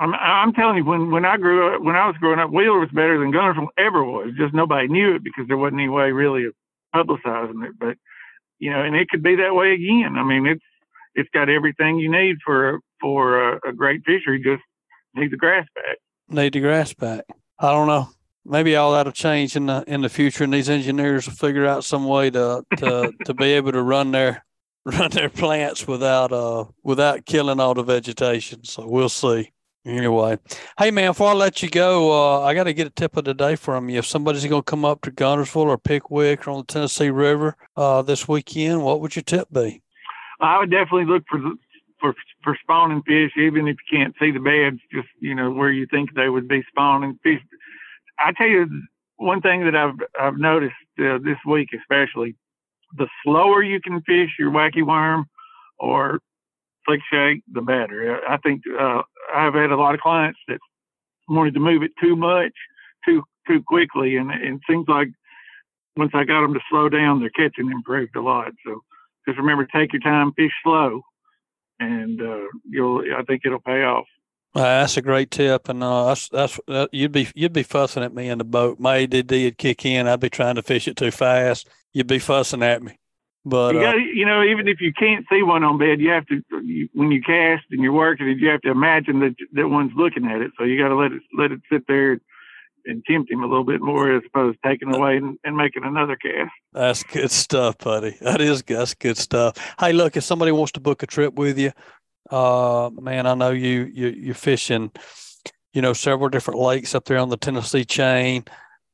I'm I'm telling you, when when I grew up, when I was growing up, Wheeler was better than Guntersville ever was. Just nobody knew it because there wasn't any way really of publicizing it. But you know, and it could be that way again. I mean, it's it's got everything you need for a, for a, a great fishery. Just need the grass back. Need the grass back. I don't know. Maybe all that'll change in the in the future, and these engineers will figure out some way to to to be able to run their run their plants without uh without killing all the vegetation. So we'll see. Anyway, hey man, before I let you go, uh, I got to get a tip of the day from you. If somebody's going to come up to Guntersville or Pickwick or on the Tennessee River uh, this weekend, what would your tip be? I would definitely look for for for spawning fish, even if you can't see the beds. Just you know where you think they would be spawning fish. I tell you one thing that I've I've noticed uh, this week, especially, the slower you can fish your wacky worm or shake, the better. I think uh, I've had a lot of clients that wanted to move it too much, too too quickly, and, and seems like once I got them to slow down, their catching improved a lot. So just remember, take your time, fish slow, and uh, you'll. I think it'll pay off. Uh, that's a great tip, and uh, that's that's uh, you'd be you'd be fussing at me in the boat. My ADD would kick in. I'd be trying to fish it too fast. You'd be fussing at me. But you, uh, gotta, you know, even if you can't see one on bed, you have to you, when you cast and you're working you have to imagine that that one's looking at it. So you got to let it let it sit there and tempt him a little bit more as opposed to taking away and, and making another cast. That's good stuff, buddy. That is that's good stuff. Hey, look, if somebody wants to book a trip with you, uh, man, I know you you you're fishing, you know, several different lakes up there on the Tennessee chain.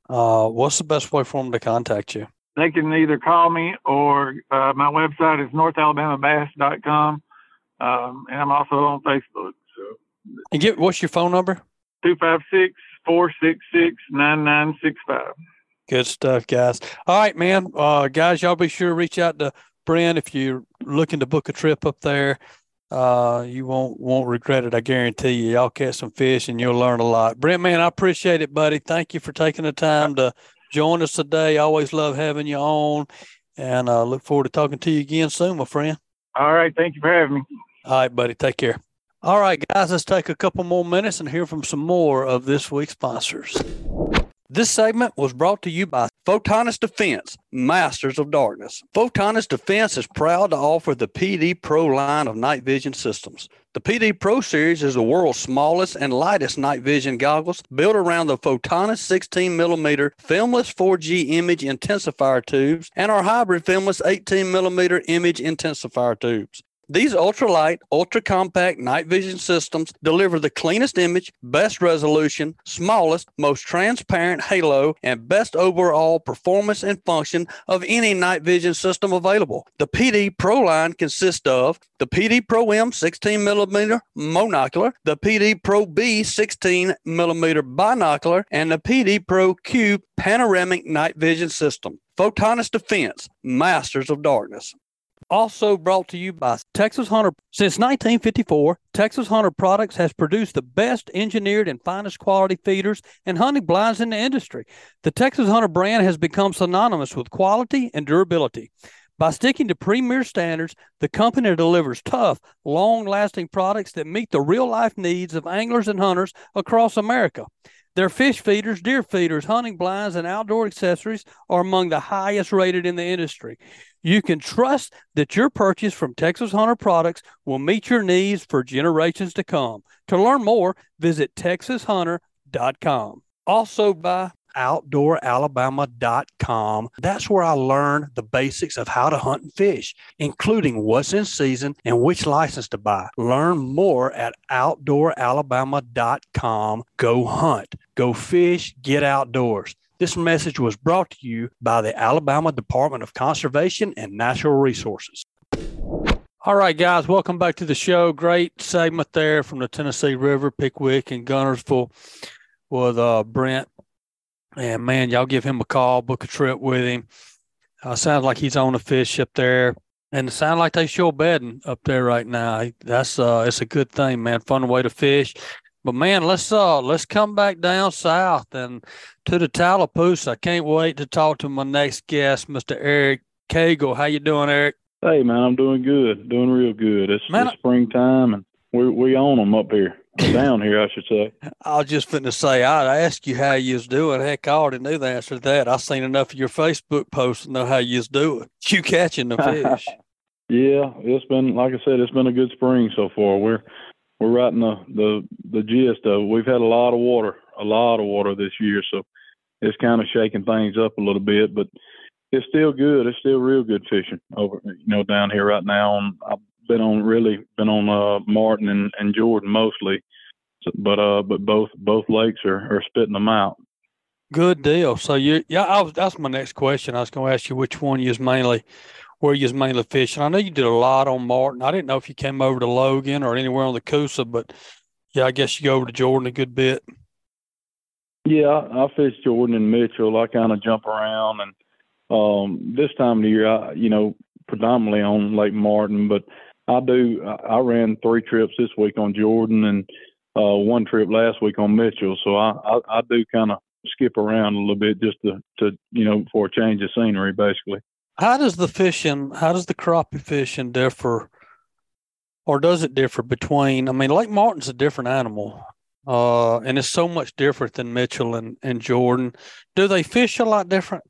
Uh, what's the best way for them to contact you? They can either call me or uh, my website is northalabamabass.com. Um, and I'm also on Facebook. So and get what's your phone number? 256 466 9965. Good stuff, guys. All right, man. Uh, guys, y'all be sure to reach out to Brent if you're looking to book a trip up there. Uh, you won't won't regret it. I guarantee you. Y'all catch some fish and you'll learn a lot. Brent, man, I appreciate it, buddy. Thank you for taking the time to join us today. Always love having you on, and uh, look forward to talking to you again soon, my friend. All right. Thank you for having me. All right, buddy. Take care. All right, guys, let's take a couple more minutes and hear from some more of this week's sponsors. This segment was brought to you by Photonis Defense, Masters of Darkness. Photonis Defense is proud to offer the PD Pro line of night vision systems. The PD Pro series is the world's smallest and lightest night vision goggles built around the Photonis 16mm filmless 4G image intensifier tubes and our hybrid filmless 18mm image intensifier tubes. These ultralight, ultra compact night vision systems deliver the cleanest image, best resolution, smallest, most transparent halo, and best overall performance and function of any night vision system available. The PD Pro line consists of the PD Pro M 16 millimeter monocular, the PD Pro B 16 millimeter binocular, and the PD Pro Q panoramic night vision system. Photonis Defense, Masters of Darkness. Also brought to you by Texas Hunter. Since 1954, Texas Hunter Products has produced the best engineered and finest quality feeders and hunting blinds in the industry. The Texas Hunter brand has become synonymous with quality and durability. By sticking to premier standards, the company delivers tough, long lasting products that meet the real life needs of anglers and hunters across America. Their fish feeders, deer feeders, hunting blinds, and outdoor accessories are among the highest rated in the industry. You can trust that your purchase from Texas Hunter Products will meet your needs for generations to come. To learn more, visit texashunter.com. Also by outdooralabama.com. That's where I learned the basics of how to hunt and fish, including what's in season and which license to buy. Learn more at outdooralabama.com. Go hunt, go fish, get outdoors. This message was brought to you by the Alabama Department of Conservation and Natural Resources. All right, guys, welcome back to the show. Great segment there from the Tennessee River, Pickwick, and Guntersville with uh, Brent. And man, y'all give him a call, book a trip with him. Uh, sounds like he's on a fish up there, and it sounds like they show bedding up there right now. That's uh, it's a good thing, man. Fun way to fish. But man, let's uh let's come back down south and to the Tallapoosa. I can't wait to talk to my next guest, Mr. Eric Cagle. How you doing, Eric? Hey man, I'm doing good, doing real good. It's, man, it's springtime and we we own them up here, down here, I should say. I was just finna say I'd ask you how you was doing. Heck, I already knew the answer to that. I seen enough of your Facebook posts to know how you was doing. You catching the fish? yeah, it's been like I said, it's been a good spring so far. We're we're right in the the the gist of it. We've had a lot of water, a lot of water this year, so it's kind of shaking things up a little bit, but it's still good. It's still real good fishing over, you know, down here right now. And I've been on really been on uh, Martin and, and Jordan mostly. but uh, but both both lakes are, are spitting them out. Good deal. So you, yeah, I was, that's my next question. I was going to ask you which one you mainly, where you mainly fishing. I know you did a lot on Martin. I didn't know if you came over to Logan or anywhere on the Coosa, but yeah, I guess you go over to Jordan a good bit. Yeah, I, I fish Jordan and Mitchell. I kind of jump around, and um, this time of the year, I you know predominantly on Lake Martin, but I do. I ran three trips this week on Jordan and uh, one trip last week on Mitchell. So I I, I do kind of skip around a little bit just to to you know for a change of scenery, basically. How does the fishing? How does the crappie fishing differ? Or does it differ between? I mean, Lake Martin's a different animal. Uh, and it's so much different than Mitchell and, and Jordan. Do they fish a lot different?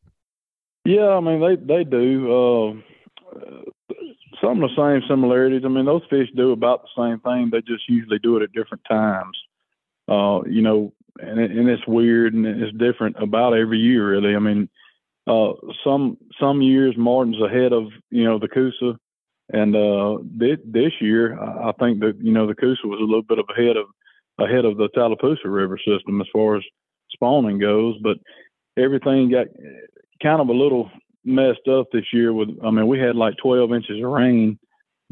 Yeah, I mean they they do. Uh, some of the same similarities. I mean those fish do about the same thing. They just usually do it at different times. Uh, you know, and and it's weird and it's different about every year really. I mean, uh, some some years Martin's ahead of you know the Coosa, and uh, this, this year I think that you know the Coosa was a little bit of ahead of ahead of the Tallapoosa River system as far as spawning goes, but everything got kind of a little messed up this year with I mean we had like 12 inches of rain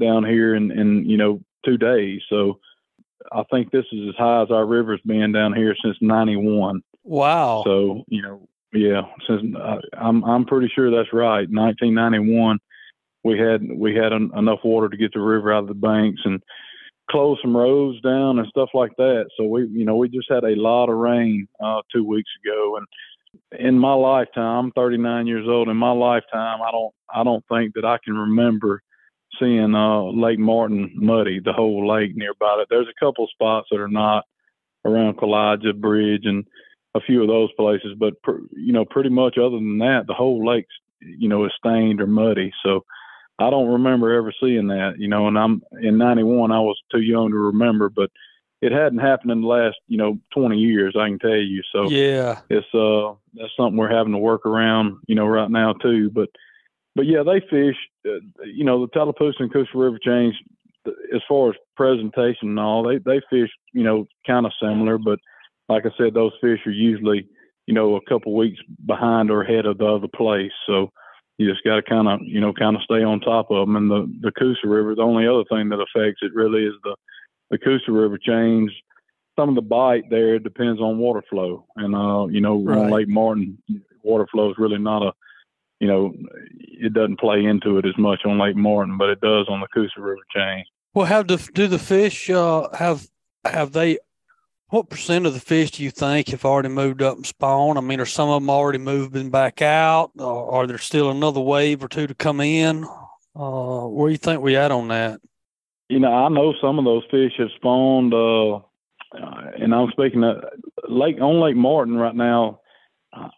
down here in in you know 2 days. So I think this is as high as our river's been down here since 91. Wow. So, you know, yeah, since uh, I'm I'm pretty sure that's right. 1991 we had we had an, enough water to get the river out of the banks and close some roads down and stuff like that. So we, you know, we just had a lot of rain uh, two weeks ago, and in my lifetime, I'm 39 years old. In my lifetime, I don't, I don't think that I can remember seeing uh, Lake Martin muddy, the whole lake nearby it. There's a couple spots that are not around Kowaliga Bridge and a few of those places, but pr- you know, pretty much other than that, the whole lake's, you know, is stained or muddy. So I don't remember ever seeing that, you know, and I'm in 91, I was too young to remember, but it hadn't happened in the last, you know, 20 years, I can tell you. So yeah, it's, uh, that's something we're having to work around, you know, right now too. But, but yeah, they fish, uh, you know, the Tallapoosa and Coosa River Change, as far as presentation and all, they, they fish, you know, kind of similar, but like I said, those fish are usually, you know, a couple weeks behind or ahead of the other place. So, you just got to kind of you know kind of stay on top of them. And the the Coosa River, the only other thing that affects it really is the the Coosa River change. Some of the bite there depends on water flow, and uh, you know right. on Lake Martin, water flow is really not a you know it doesn't play into it as much on Lake Martin, but it does on the Coosa River change. Well, how the do the fish uh, have have they what percent of the fish do you think have already moved up and spawned? I mean, are some of them already moving back out? Or are there still another wave or two to come in? Uh, where do you think we at on that? You know, I know some of those fish have spawned, uh, and I'm speaking of Lake on Lake Martin right now.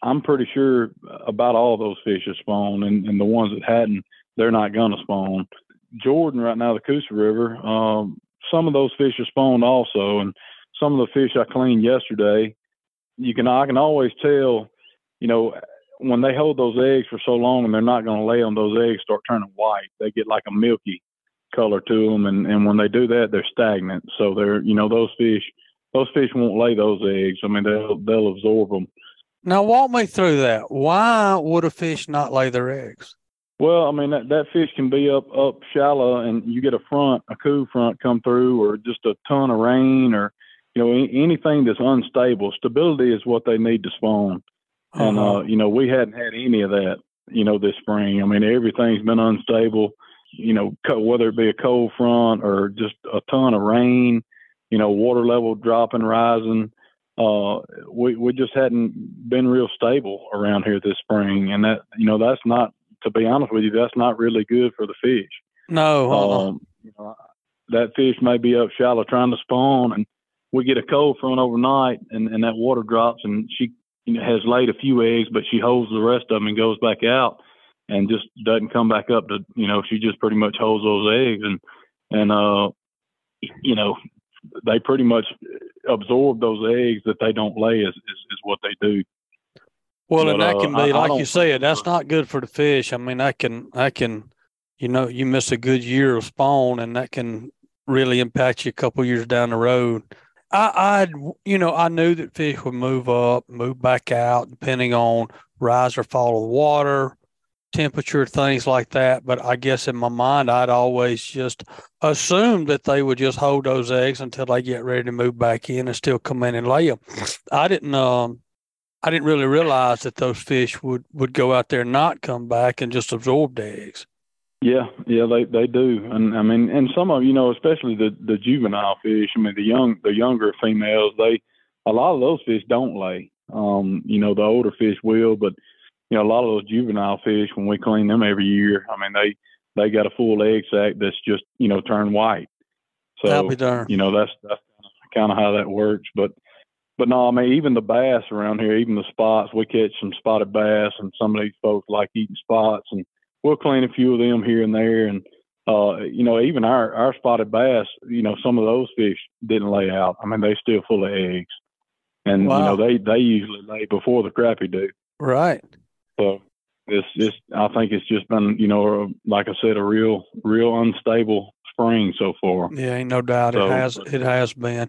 I'm pretty sure about all those fish have spawned, and, and the ones that hadn't, they're not going to spawn. Jordan right now, the Coosa River, um, some of those fish have spawned also, and some of the fish I cleaned yesterday, you can I can always tell, you know, when they hold those eggs for so long and they're not going to lay them, those eggs start turning white. They get like a milky color to them, and and when they do that, they're stagnant. So they're you know those fish those fish won't lay those eggs. I mean they'll they'll absorb them. Now walk me through that. Why would a fish not lay their eggs? Well, I mean that that fish can be up up shallow, and you get a front, a cool front come through, or just a ton of rain, or you know, anything that's unstable, stability is what they need to spawn. Uh-huh. And, uh, you know, we hadn't had any of that, you know, this spring. I mean, everything's been unstable, you know, whether it be a cold front or just a ton of rain, you know, water level dropping, rising. Uh, we, we just hadn't been real stable around here this spring. And that, you know, that's not, to be honest with you, that's not really good for the fish. No. Uh-uh. Um, you know, that fish may be up shallow trying to spawn and we get a cold front overnight and, and that water drops and she you know, has laid a few eggs, but she holds the rest of them and goes back out and just doesn't come back up to, you know, she just pretty much holds those eggs and, and, uh, you know, they pretty much absorb those eggs that they don't lay is, is, is what they do. Well, but, and that can be, uh, like you said, that's not good for the fish. I mean, that can, that can, you know, you miss a good year of spawn and that can really impact you a couple years down the road. I, I, you know, I knew that fish would move up, move back out, depending on rise or fall of the water, temperature, things like that. But I guess in my mind, I'd always just assumed that they would just hold those eggs until they get ready to move back in and still come in and lay them. I didn't, um, I didn't really realize that those fish would would go out there and not come back and just absorb the eggs. Yeah, yeah, they they do, and I mean, and some of you know, especially the the juvenile fish. I mean, the young the younger females, they a lot of those fish don't lay. Um, you know, the older fish will, but you know, a lot of those juvenile fish, when we clean them every year, I mean, they they got a full egg sac that's just you know turned white. So That'll be darn. you know, that's that's kind of how that works. But but no, I mean, even the bass around here, even the spots, we catch some spotted bass, and some of these folks like eating spots, and we'll clean a few of them here and there. And uh, you know, even our our spotted bass, you know, some of those fish didn't lay out. I mean, they still full of eggs, and wow. you know, they they usually lay before the crappie do. Right. So it's just, I think it's just been, you know, like I said, a real, real unstable spring so far. Yeah, ain't no doubt so, it has. It has been.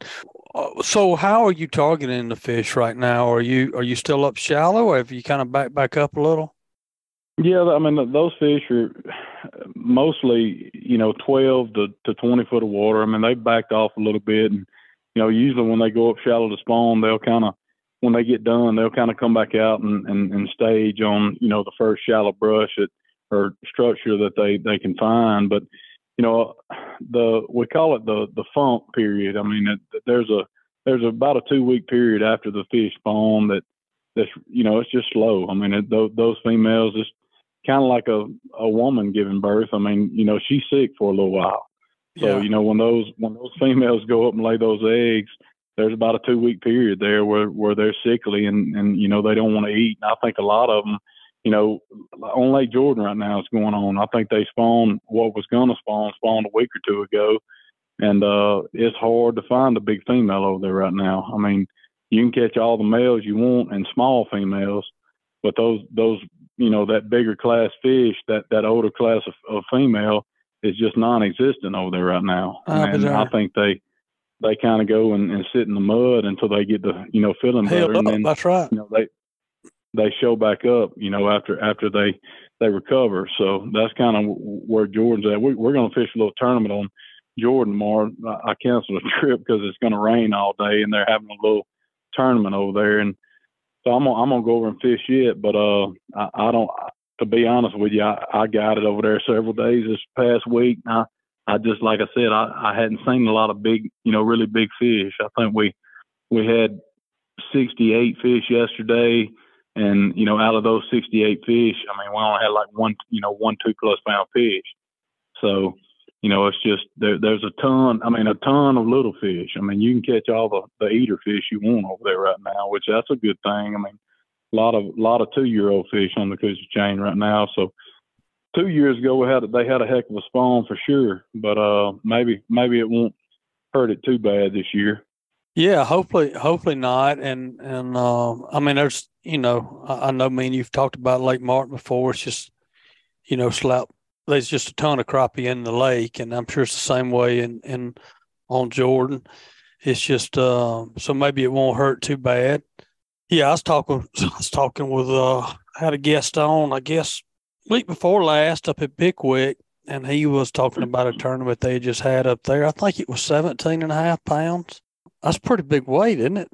Uh, so, how are you targeting the fish right now? Are you are you still up shallow, or have you kind of back back up a little? Yeah, I mean those fish are mostly you know twelve to, to twenty foot of water. I mean they backed off a little bit, and you know usually when they go up shallow to spawn, they'll kind of when they get done, they'll kind of come back out and, and, and stage on you know the first shallow brush that, or structure that they they can find. But you know the we call it the the funk period. I mean it, there's a there's about a two week period after the fish spawn that that's you know it's just slow. I mean it, those, those females just kind of like a a woman giving birth. I mean you know she's sick for a little while. So yeah. you know when those when those females go up and lay those eggs, there's about a two week period there where where they're sickly and and you know they don't want to eat. And I think a lot of them, you know, on Lake Jordan right now is going on. I think they spawned what was going to spawn spawned a week or two ago, and uh, it's hard to find a big female over there right now. I mean, you can catch all the males you want and small females, but those those you know that bigger class fish, that that older class of, of female is just non-existent over there right now. Uh, and I think they they kind of go and, and sit in the mud until they get the you know feeling better, and then that's right. You know they they show back up. You know after after they they recover. So that's kind of where Jordan's at. We, we're going to fish a little tournament on Jordan tomorrow. I, I canceled a trip because it's going to rain all day, and they're having a little tournament over there. And so I'm gonna, I'm gonna go over and fish it, but uh, I, I don't. To be honest with you, I, I got it over there several days this past week. And I I just like I said, I, I hadn't seen a lot of big, you know, really big fish. I think we we had 68 fish yesterday, and you know, out of those 68 fish, I mean, we only had like one, you know, one two plus pound fish. So, you know, it's just there, there's a ton. I mean, a ton of little fish. I mean, you can catch all the the eater fish you want over there right now, which that's a good thing. I mean, a lot of a lot of two year old fish on the Coosa chain right now. So two years ago we had they had a heck of a spawn for sure, but uh maybe maybe it won't hurt it too bad this year. Yeah, hopefully hopefully not. And and uh, I mean there's you know I, I know me and you've talked about Lake Martin before. It's just you know slap there's just a ton of crappie in the lake, and I'm sure it's the same way in in on Jordan. It's just uh, so maybe it won't hurt too bad. Yeah, I was talking I was talking with uh I had a guest on I guess week before last up at Pickwick, and he was talking about a tournament they just had up there. I think it was 17 and a half pounds. That's pretty big weight, isn't it?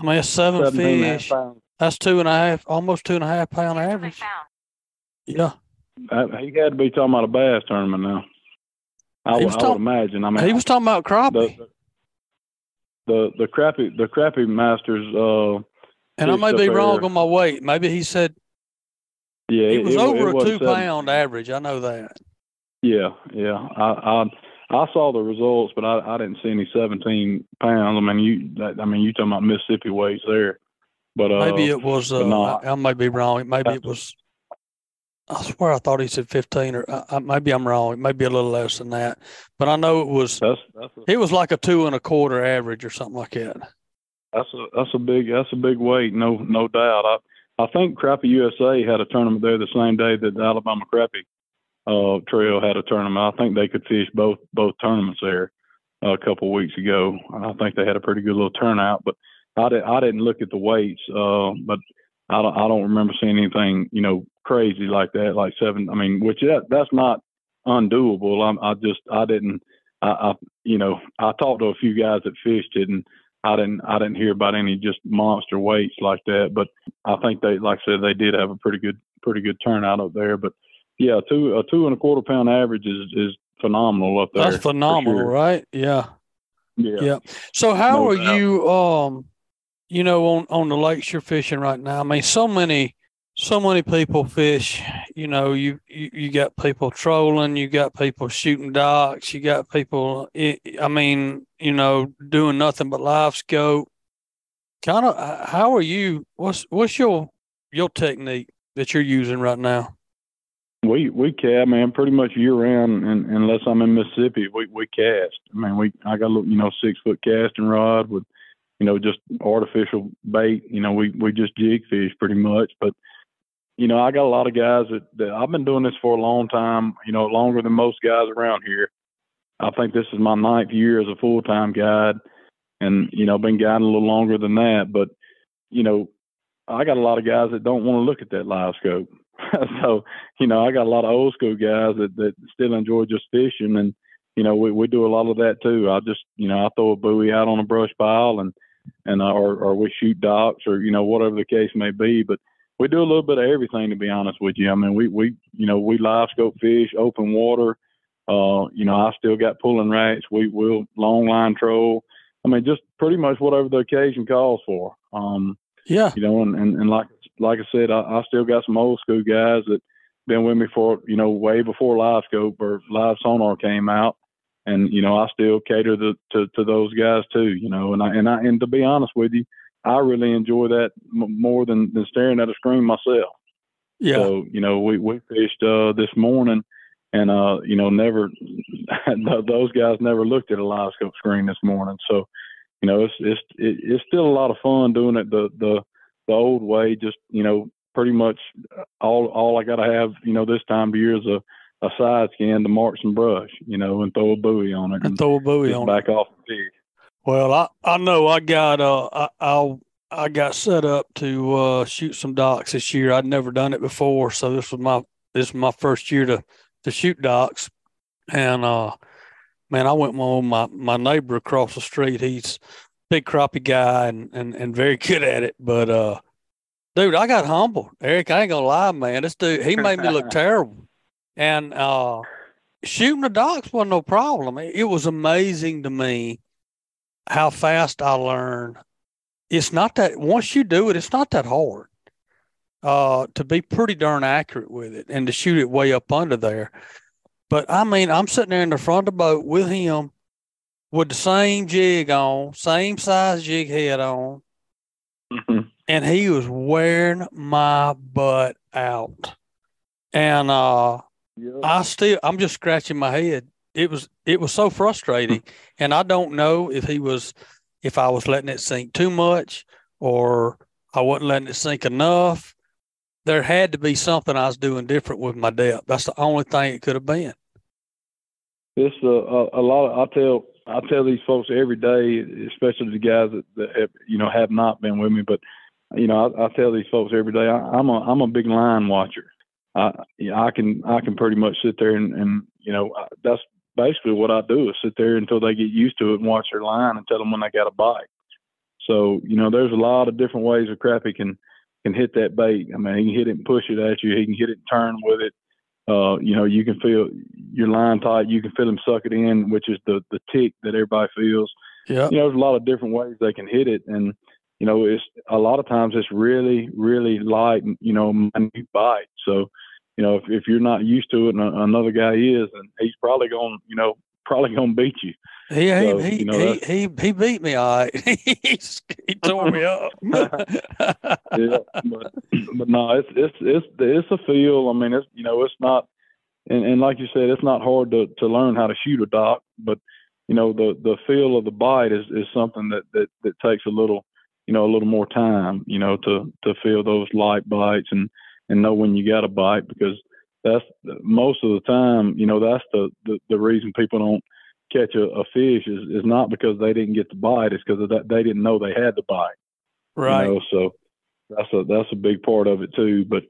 I mean, it's seven fish. That's two and a half, almost two and a half pound average. Yeah. He had to be talking about a bass tournament now. I, would, talk, would imagine. I mean, he was talking about crappie. The, the the crappie the crappie masters. Uh, and I may be wrong on my weight. Maybe he said yeah, it was it, over it a two pound average. I know that. Yeah, yeah. I I, I saw the results, but I, I didn't see any seventeen pounds. I mean, you that, I mean, you talking about Mississippi weights there, but uh, maybe it was. Uh, no, I, I, may be wrong. Maybe it was. I swear I thought he said fifteen, or uh, maybe I'm wrong. It may be a little less than that, but I know it was. That's, that's a, it was like a two and a quarter average or something like that. That's a that's a big that's a big weight, no no doubt. I think Crappie USA had a tournament there the same day that the Alabama Crappie uh, Trail had a tournament. I think they could fish both both tournaments there. a couple of weeks ago. I think they had a pretty good little turnout, but I, did, I didn't look at the weights, uh, but I don't, I don't remember seeing anything, you know, crazy like that, like seven. I mean, which that, that's not undoable. I'm, I just, I didn't, I, I, you know, I talked to a few guys that fished it and I didn't, I didn't hear about any just monster weights like that, but I think they, like I said, they did have a pretty good, pretty good turnout up there, but yeah, two, a two and a quarter pound average is, is phenomenal up there. That's phenomenal, sure. right? Yeah. Yeah. Yeah. So how No are doubt. you um you know on on the lakes you're fishing right now? I mean so many so many people fish, you know, you you, you got people trolling, you got people shooting docks, you got people I mean, you know, doing nothing but live scope. Kind of uh, how are you what's what's your your technique that you're using right now? We we cast man pretty much year round, and unless I'm in Mississippi, we we cast. I mean, we I got a little, you know six foot casting rod with, you know, just artificial bait. You know, we we just jig fish pretty much. But, you know, I got a lot of guys that, that I've been doing this for a long time. You know, longer than most guys around here. I think this is my ninth year as a full time guide, and you know, been guiding a little longer than that. But, you know, I got a lot of guys that don't want to look at that live scope. so, you know, I got a lot of old school guys that, that still enjoy just fishing and, you know, we, we do a lot of that too. I just, you know, I throw a buoy out on a brush pile and, and, uh, or, or we shoot docks or, you know, whatever the case may be, but we do a little bit of everything to be honest with you. I mean, we, we, you know, we live scope fish, open water. Uh, you know, I still got pulling racks. We will long line troll. I mean, just pretty much whatever the occasion calls for. Um, Yeah. you know, and, and, and like like I said, I, I still got some old school guys that been with me for you know way before live scope or live sonar came out, and you know I still cater to, to to those guys too, you know, and I and I and to be honest with you, I really enjoy that m- more than than staring at a screen myself. Yeah. So you know we we fished uh, this morning. And uh, you know, never those guys never looked at a live scope screen this morning. So, you know, it's it's it, it's still a lot of fun doing it the the the old way. Just you know, pretty much all all I got to have you know this time of year is a a side scan to mark some brush, you know, and throw a buoy on it and and throw a buoy on it. back off the fish. Well, I, I know I got uh I, I'll I got set up to uh shoot some docks this year. I'd never done it before, so this was my this is my first year to to shoot docks, and uh man, I went with my my neighbor across the street. He's a big crappie guy and and and very good at it, but uh. Dude, I got humbled. Eric, I ain't gonna lie, man. This dude, he made me look terrible. And uh shooting the docks wasn't no problem. It was amazing to me how fast I learned. It's not that once you do it, it's not that hard. Uh, to be pretty darn accurate with it and to shoot it way up under there. But I mean, I'm sitting there in the front of the boat with him with the same jig on, same size jig head on, and he was wearing my butt out. And uh I still I'm just scratching my head. It was it was so frustrating. Hmm. and I don't know if he was if I was letting it sink too much or I wasn't letting it sink enough. There had to be something I was doing different with my depth. That's the only thing it could have been. It's a, uh, a, a lot. Of, I tell I tell these folks every day, especially the guys that, that have, you know have not been with me, but you know I, I tell these folks every day. I, I'm a I'm a big line watcher. I I can I can pretty much sit there and, and you know that's basically what I do is sit there until they get used to it and watch their line and tell them when they got a bite. So you know there's a lot of different ways a crappie can can hit that bait. I mean he can hit it and push it at you. He can hit it and turn with it. Uh, you know, you can feel your line tight. You can feel him suck it in, which is the the tick that everybody feels. Yeah. You know, there's a lot of different ways they can hit it, and you know, it's a lot of times it's really, really light, and you know, minute bite. So, you know, if if you're not used to it, and a- another guy is, and he's probably going, you know, probably going to beat you. He he So, he, you know, he, he he beat me all right. he, he tore me up. yeah, but but no, it's it's it's it's a feel. I mean, it's you know, it's not, and and like you said, it's not hard to to learn how to shoot a dock, but you know, the the feel of the bite is is something that that that takes a little, you know, a little more time, you know, to to feel those light bites and and know when you got a bite because that's most of the time, you know, that's the the, the reason people don't catch a, a fish is, is not because they didn't get the bite; it's because that they didn't know they had the bite. Right. You know, so that's a that's a big part of it too. But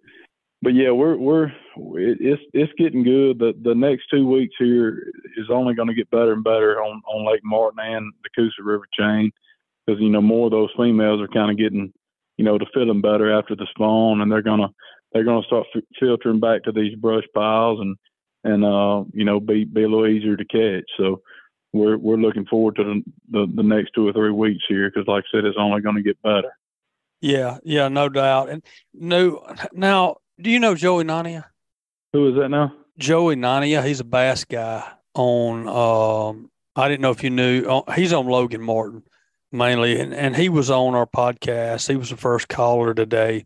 but yeah, we're we're it's it's getting good. The the next two weeks here is only going to get better and better on on Lake Martin and the Coosa River chain because you know more of those females are kind of getting you know to feeling better after the spawn, and they're gonna they're gonna start f- filtering back to these brush piles and and uh you know be be a little easier to catch. So we're we're looking forward to the the, the next two or three weeks here because like I said, it's only going to get better. Yeah, yeah, no doubt. And no, now, do you know Joey Nania? Who is that now? Joey Nania. He's a bass guy on. Um, I didn't know if you knew. Uh, he's on Logan Martin mainly, and, and he was on our podcast. He was the first caller today,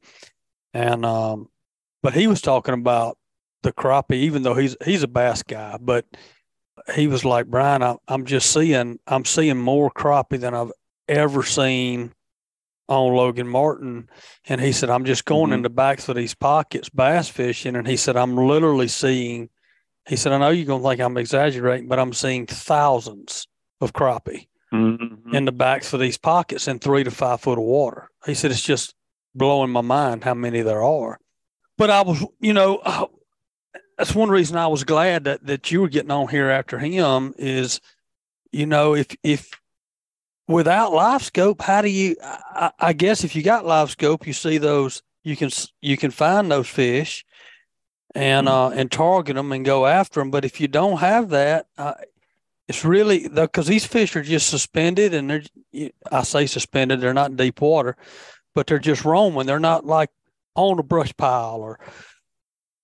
and um, but he was talking about the crappie. Even though he's he's a bass guy, but he was like Brian. I, I'm just seeing I'm seeing more crappie than I've ever seen on Logan Martin, and he said, "I'm just going mm-hmm. in the backs of these pockets bass fishing," and he said, "I'm literally seeing." He said, "I know you're gonna think I'm exaggerating, but I'm seeing thousands of crappie mm-hmm. in the backs of these pockets in three to five foot of water." He said, "It's just blowing my mind how many there are." But I was, you know, uh, that's one reason I was glad that that you were getting on here after him is, you know, if if without live scope, how do you? I, I, guess if you got live scope, you see those. You can you can find those fish, and uh, and target them and go after them. But if you don't have that, uh, it's really because these fish are just suspended, and they're I say suspended. They're not deep water, but they're just roaming. They're not like on a brush pile or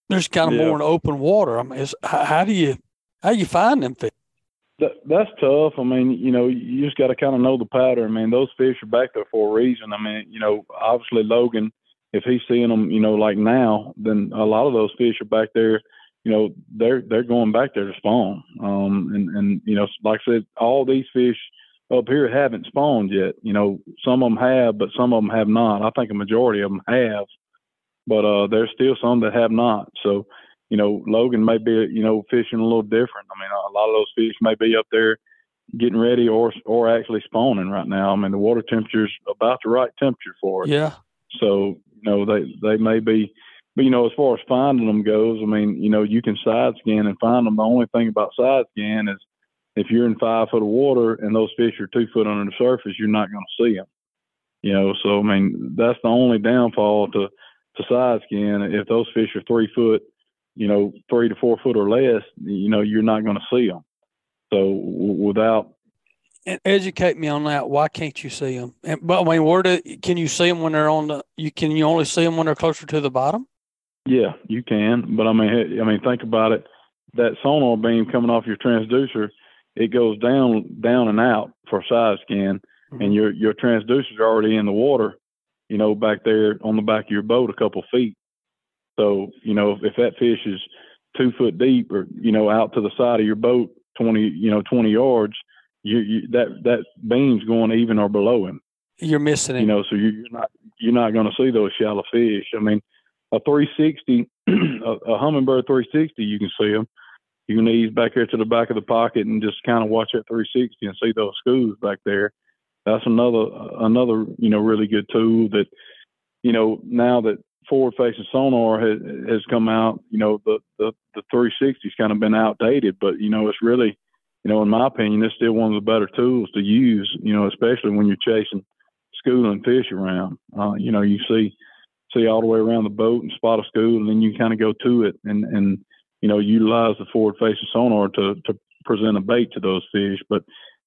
there's kind of yeah. more in open water. I mean, how, how do you how do you find them fish? that, that's tough. I mean, you know, you just got to kind of know the pattern. I mean, those fish are back there for a reason. I mean, you know, obviously Logan, if he's seeing them, you know, like now, then a lot of those fish are back there. You know, they're they're going back there to spawn. Um, and and you know, like I said, all these fish up here haven't spawned yet. You know, some of them have, but some of them have not. I think a majority of them have, but uh, there's still some that have not. So you know, Logan may be, you know, fishing a little different. I mean, a lot of those fish may be up there getting ready or or actually spawning right now. I mean, the water temperature's about the right temperature for it. Yeah. So, you know, they they may be but you know, as far as finding them goes, I mean, you know, you can side scan and find them. The only thing about side scan is if you're in five foot of water and those fish are two foot under the surface, you're not going to see them. You know, so I mean, that's the only downfall to to side scan. If those fish are three foot you know, three to four foot or less, you know, you're not going to see them. So w- without and educate me on that. Why can't you see them? And, but I mean, where do can you see them when they're on the? You can you only see them when they're closer to the bottom? Yeah, you can. But I mean, I mean, think about it. That sonar beam coming off your transducer, it goes down, down and out for side scan, mm-hmm. and your your transducers are already in the water. You know, back there on the back of your boat, a couple feet. So, you know, if, that fish is two foot deep or, you know, out to the side of your boat 20, you know, 20 yards, you, you that, that beam's going even or below him. You're missing it. You know, so you're not, you're not going to see those shallow fish. I mean, a 360, a, a humminbird 360, you can see them. You can ease back here to the back of the pocket and just kind of watch that 360 and see those schools back there. That's another, another, you know, really good tool that, you know, now that forward facing sonar has, has come out, you know, the, the, the 360's kind of been outdated, but, you know, it's really, you know, in my opinion, it's still one of the better tools to use, you know, especially when you're chasing schooling fish around. Uh, you know, you see, see all the way around the boat and spot a school, and then you kind of go to it and, and, you know, utilize the forward facing sonar to, to present a bait to those fish. But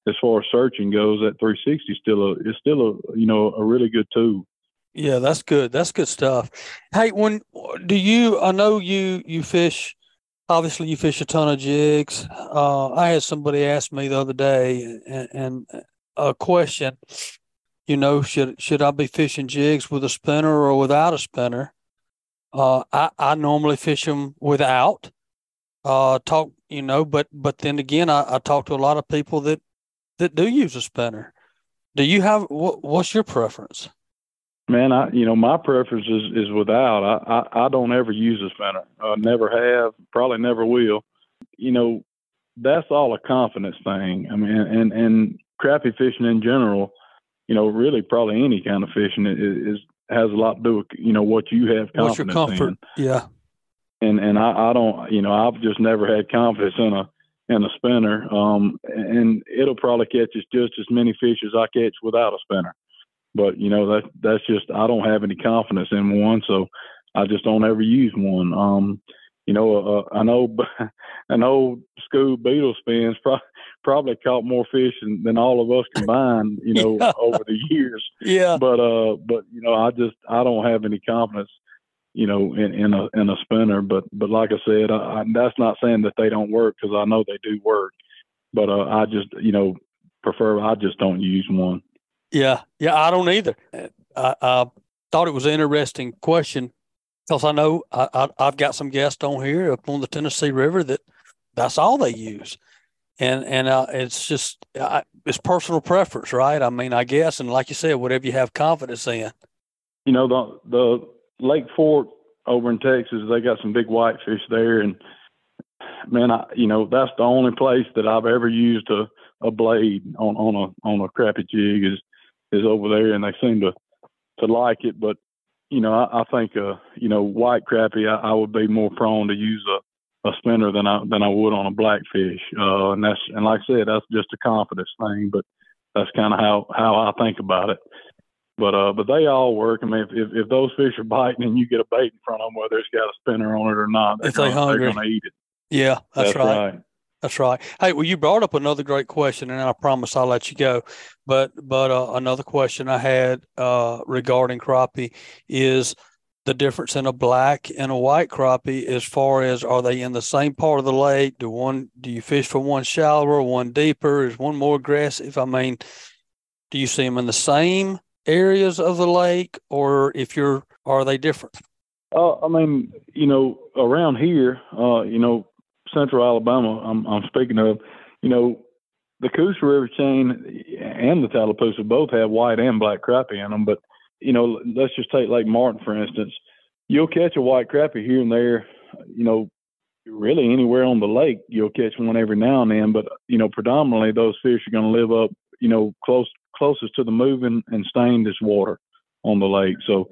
as far as searching goes, that 360 is still a, is still a, you know, a really good tool. Yeah, that's good. That's good stuff. Hey, when do you? I know you you fish. Obviously, you fish a ton of jigs. Uh, I had somebody ask me the other day, and, and a question. You know, should should I be fishing jigs with a spinner or without a spinner? Uh, I I normally fish them without. Uh, talk, you know, but but then again, I, I talk to a lot of people that that do use a spinner. Do you have what, what's your preference? Man, I you know my preference is is without. I I, I don't ever use a spinner. Uh, never have. Probably never will. You know, that's all a confidence thing. I mean, and and crappie fishing in general, you know, really probably any kind of fishing is, is has a lot to do with you know what you have confidence What's your comfort? in. Yeah. And and I, I don't you know I've just never had confidence in a in a spinner. Um, and it'll probably catch us just as many fish as I catch without a spinner. But you know that that's just I don't have any confidence in one, so I just don't ever use one. Um, you know, uh, an old an old school beetle spins pro- probably caught more fish than, than all of us combined. You know, Yeah. over the years. Yeah. But uh, but you know, I just I don't have any confidence. You know, in, in a in a spinner. But but like I said, I, I, that's not saying that they don't work because I know they do work. But uh, I just you know prefer I just don't use one. Yeah, yeah, I don't either. I, I thought it was an interesting question because I know I, I've got some guests on here up on the Tennessee River that that's all they use, and and uh, it's just I, it's personal preference, right? I mean, I guess, and like you said, whatever you have confidence in. You know the the Lake Fork over in Texas, they got some big whitefish there, and man, I you know that's the only place that I've ever used a a blade on on a on a crappie jig is is over there, and they seem to to like it. But you know, I, I think uh you know white crappie, I, I would be more prone to use a a spinner than I than I would on a blackfish. Uh, and that's and like I said, that's just a confidence thing, but that's kind of how how I think about it. But uh, but they all work. I mean, if, if if those fish are biting and you get a bait in front of them, whether it's got a spinner on it or not, they're If they hungry. they're gonna eat it. Yeah, that's, right. right. That's right. Hey, well, you brought up another great question, and I promise I'll let you go. But but uh, another question I had uh, regarding crappie is the difference in a black and a white crappie as far as are they in the same part of the lake? Do one do you fish for one shallower, one deeper? Is one more aggressive? I mean, do you see them in the same areas of the lake, or if you're are they different? Uh, I mean, you know, around here, uh, you know, central Alabama, I'm, I'm speaking of, you know, the Coosa River chain and the Tallapoosa both have white and black crappie in them. But, you know, let's just take Lake Martin, for instance. You'll catch a white crappie here and there, you know, really anywhere on the lake, you'll catch one every now and then. But, you know, predominantly those fish are going to live up, you know, close closest to the moving and stained is water on the lake. So,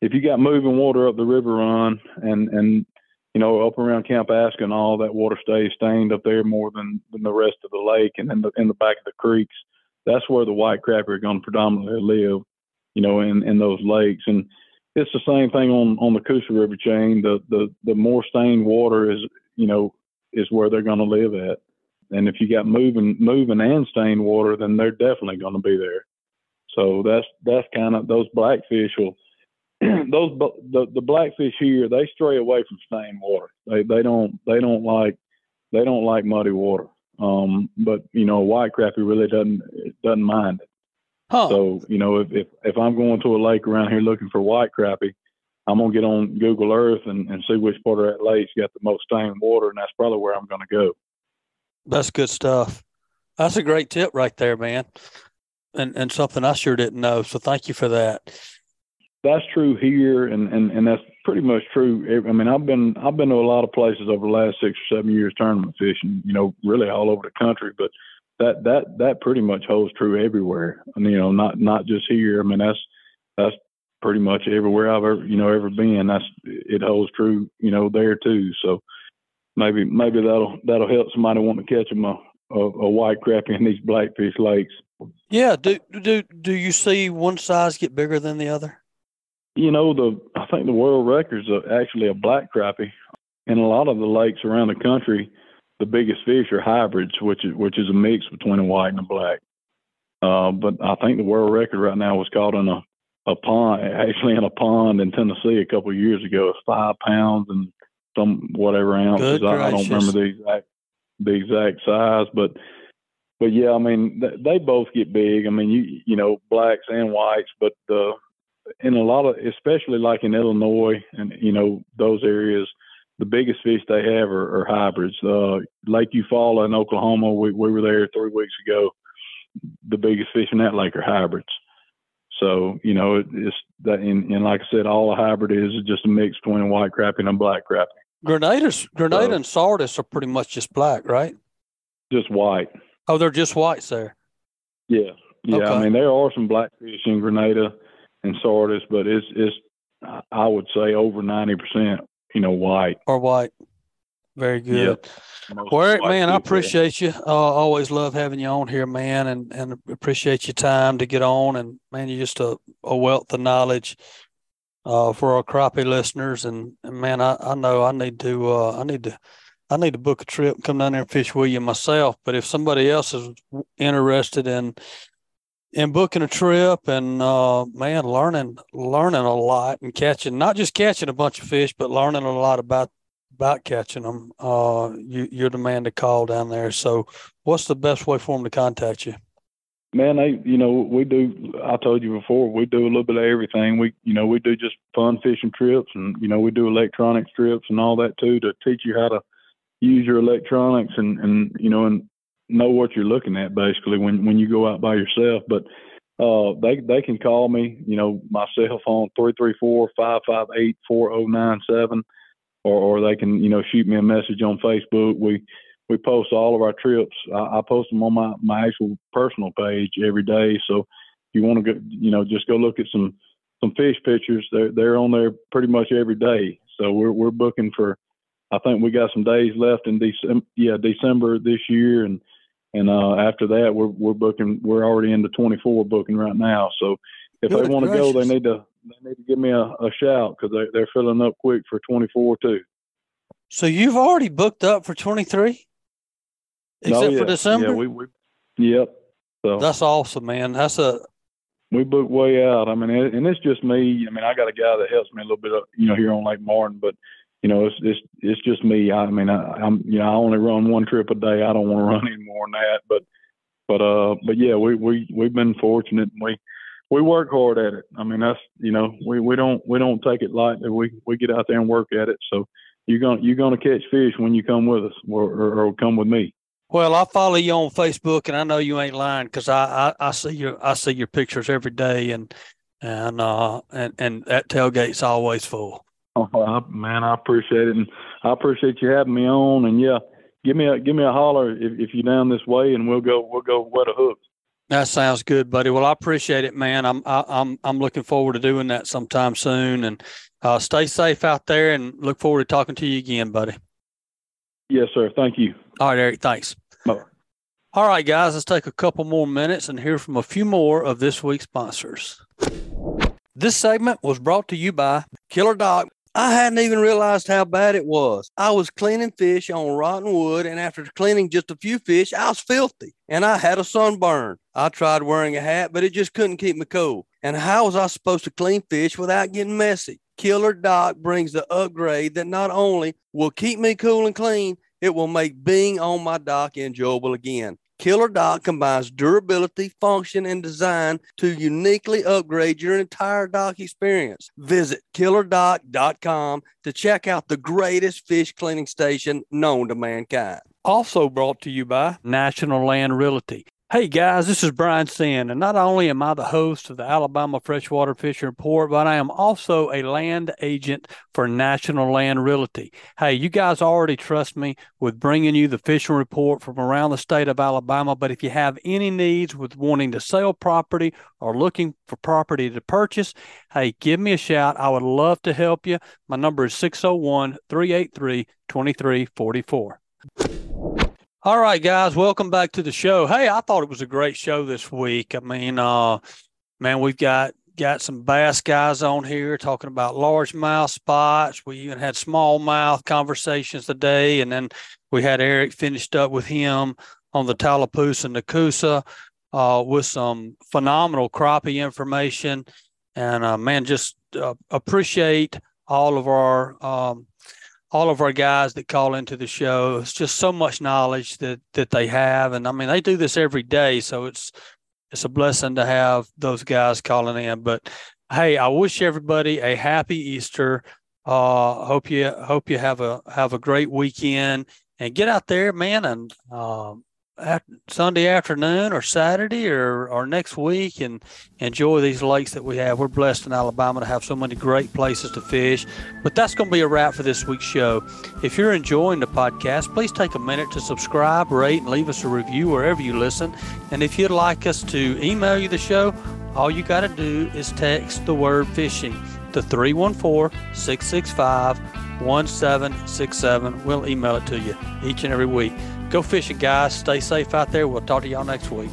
if you got moving water up the river run and and you know up around Camp and all that water stays stained up there more than than the rest of the lake and in the in the back of the creeks, that's where the white crappie are going to predominantly live, you know, in in those lakes. And it's the same thing on on the Coosa River chain. The the the more stained water is you know is where they're going to live at. And if you got moving moving and stained water, then they're definitely going to be there. So that's that's kind of those blackfish will those the the blackfish here they stray away from stained water. They they don't they don't like they don't like muddy water. Um, but you know, white crappie really doesn't doesn't mind it. Huh? So you know, if, if if I'm going to a lake around here looking for white crappie, I'm gonna get on Google Earth and, and see which part of that lake's got the most stained water, and that's probably where I'm gonna go. That's good stuff. That's a great tip right there, man. And and something I sure didn't know. So thank you for that. that's true here, and, and, and that's pretty much true. I mean, I've been I've been to a lot of places over the last six or seven years tournament fishing. You know, really all over the country. But that that that pretty much holds true everywhere. And you know, not not just here. I mean, that's that's pretty much everywhere I've ever you know ever been. That's it holds true. You know, there too. So maybe maybe that'll that'll help somebody want to catch them a, a, a white crappie in these blackfish lakes. Yeah. Do do do you see one size get bigger than the other? you know the I think the world record's a, actually a black crappie. In a lot of the lakes around the country, the biggest fish are hybrids, which is which is a mix between a white and a black. Uh, but I think the world record right now was caught in a a pond, actually in a pond in Tennessee a couple of years ago. It's five pounds and some whatever ounces. I, I don't remember the exact the exact size, but but yeah, I mean th- they both get big. I mean you you know blacks and whites, but uh, in a lot of especially like in Illinois and you know those areas, the biggest fish they have are, are hybrids. Uh, Lake Eufaula in Oklahoma, we we were there three weeks ago. The biggest fish in that lake are hybrids. So you know it, it's that, and, and like I said, all a hybrid is is just a mix between a white crappie and a black crappie. Grenadas, Grenada So- and Sardis are pretty much just black, right? just white. Oh, they're just whites there. Yeah, yeah. Okay. I mean, there are some blackfish in Grenada and Sardis, but it's it's I would say over ninety percent, you know, white. Or white. Very good. Most Well, Eric, man, I appreciate you. Uh, always love having you on here, man, and and appreciate your time to get on. And man, you're just a, a wealth of knowledge uh, for our crappie listeners. And, and man, I, I know I need to uh, I need to I need to book a trip, come down there and fish with you myself. But if somebody else is interested in in booking a trip and uh, man, learning learning a lot and catching not just catching a bunch of fish, but learning a lot about about catching them, uh, you, you're the man to call down there. So, what's the best way for them to contact you? Man, they, you know, we do. I told you before, we do a little bit of everything. We, you know, we do just fun fishing trips, and you know, we do electronics trips and all that too to teach you how to use your electronics and and you know and know what you're looking at basically when when you go out by yourself. But uh, they they can call me. You know, my cell phone three three four five five eight four zero nine seven, or or they can you know shoot me a message on Facebook. We we post all of our trips. I, I post them on my, my actual personal page every day. So if you want to go, you know, just go look at some some fish pictures. They're they're on there pretty much every day. So we're we're booking for. I think we got some days left in December. Yeah, December this year, and and uh, after that we're we're booking. We're already into 24 booking right now. So if Good they want to go, they need to they need to give me a, a shout because they they're filling up quick for 24 too. So, you've already booked up for 23, except Oh, for. December. Yeah, we, we yep. So That's awesome, man. That's a we book way out. I mean, it, and it's just me. I mean, I got a guy that helps me a little bit, uh, you know, here on Lake Martin, but you know, it's it's it's just me. I mean, I, I'm you know, I only run one trip a day. I don't want to run any more than that. But but uh, but yeah, we we we've been fortunate. And we we work hard at it. I mean, that's you know, we we don't we don't take it lightly. We we get out there and work at it. So you're gonna you're gonna catch fish when you come with us or or, or come with me. Well. I follow you on Facebook, and I know you ain't lying because I, I I see your I see your pictures every day, and and uh and and that tailgate's always full. Oh, I, man, I appreciate it, and I appreciate you having me on. And yeah, give me a give me a holler if, if you're down this way, and we'll go we'll go wet a hook. That sounds good, buddy. Well, I appreciate it, man. I'm I, I'm I'm looking forward to doing that sometime soon, and uh, stay safe out there, and look forward to talking to you again, buddy. Yes, sir. Thank you. All right, Eric. Thanks. All right, guys. Let's take a couple more minutes and hear from a few more of this week's sponsors. This segment was brought to you by Killer Dock. I hadn't even realized how bad it was. I was cleaning fish on rotten wood, and after cleaning just a few fish, I was filthy and I had a sunburn. I tried wearing a hat, but it just couldn't keep me cool. And how was I supposed to clean fish without getting messy? Killer Dock brings the upgrade that not only will keep me cool and clean, it will make being on my dock enjoyable again. Killer Dock combines durability, function, and design to uniquely upgrade your entire dock experience. Visit killerdock.com to check out the greatest fish cleaning station known to mankind. Also brought to you by National Land Realty. Hey guys, this is Brian Sin, and not only am I the host of the Alabama Freshwater Fishing Report, but I am also a land agent for National Land Realty. Hey, you guys already trust me with bringing you the fishing report from around the state of Alabama. But if you have any needs with wanting to sell property or looking for property to purchase, hey, give me a shout. I would love to help you. My number is 601 383 2344. All right, guys, welcome back to the show. Hey, I thought it was a great show this week. I mean, uh, man, we've got got some bass guys on here talking about largemouth spots. We even had smallmouth conversations today, and then we had Eric finished up with him on the Tallapoosa and Coosa uh, with some phenomenal crappie information. And uh, man, just uh, appreciate all of our um, all of our guys that call into the show. It's just so much knowledge that that they have, and I mean they do this every day, so it's it's a blessing to have those guys calling in. But hey, I wish everybody a happy Easter. Uh, hope you hope you have a have a great weekend and get out there, man, and um, Sunday afternoon or Saturday or, or next week and enjoy these lakes that we have. We're blessed in Alabama to have so many great places to fish. But that's going to be a wrap for this week's show. If you're enjoying the podcast, please take a minute to subscribe, rate, and leave us a review wherever you listen. And if you'd like us to email you the show, all you got to do is text the word fishing to 314 665 1767. We'll email it to you each and every week. Go fishing, guys. Stay safe out there. We'll talk to y'all next week.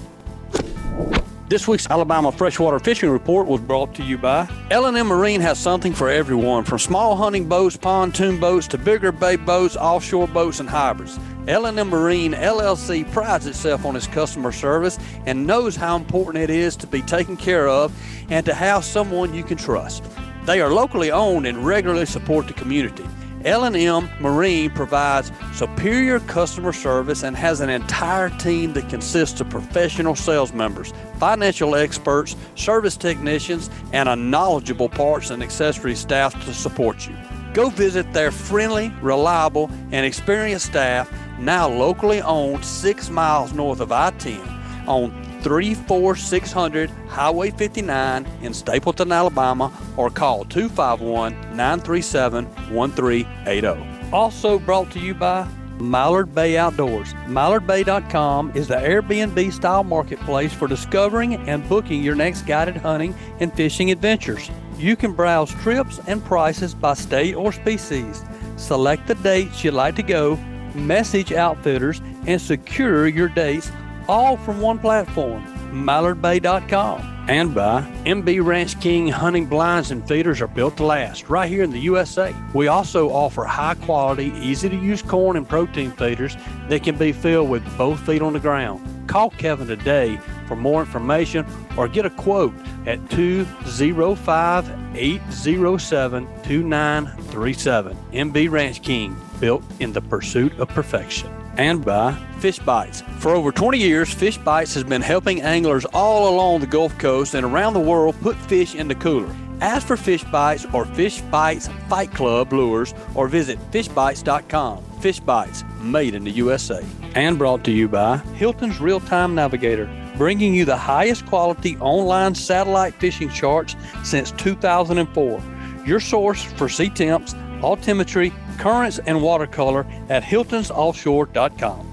This week's Alabama Freshwater Fishing Report was brought to you by L&M Marine has something for everyone, from small hunting boats, pontoon boats, to bigger bay boats, offshore boats, and hybrids. L&M Marine LLC prides itself on its customer service and knows how important it is to be taken care of and to have someone you can trust. They are locally owned and regularly support the community. L&M Marine provides superior customer service and has an entire team that consists of professional sales members, financial experts, service technicians, and a knowledgeable parts and accessory staff to support you. Go visit their friendly, reliable, and experienced staff, now locally owned 6 miles north of I-10 on 34600 Highway 59 in Stapleton, Alabama, or call 251 937 1380. Also brought to you by Mallard Bay Outdoors. MallardBay.com is the Airbnb style marketplace for discovering and booking your next guided hunting and fishing adventures. You can browse trips and prices by state or species, select the dates you'd like to go, message outfitters, and secure your dates all from one platform, mallardbay.com. And by MB Ranch King hunting blinds and feeders are built to last right here in the USA. We also offer high quality, easy to use corn and protein feeders that can be filled with both feet on the ground. Call Kevin today for more information or get a quote at 205 807 2937. MB Ranch King, built in the pursuit of perfection and by Fish Bites. For over 20 years, Fish Bites has been helping anglers all along the Gulf Coast and around the world put fish in the cooler. Ask for Fish Bites or Fish Bites Fight Club lures or visit fishbites.com. Fish Bites, made in the USA. And brought to you by Hilton's Real Time Navigator, bringing you the highest quality online satellite fishing charts since 2004. Your source for sea temps, altimetry, currents, and watercolor at hiltonsoffshore.com.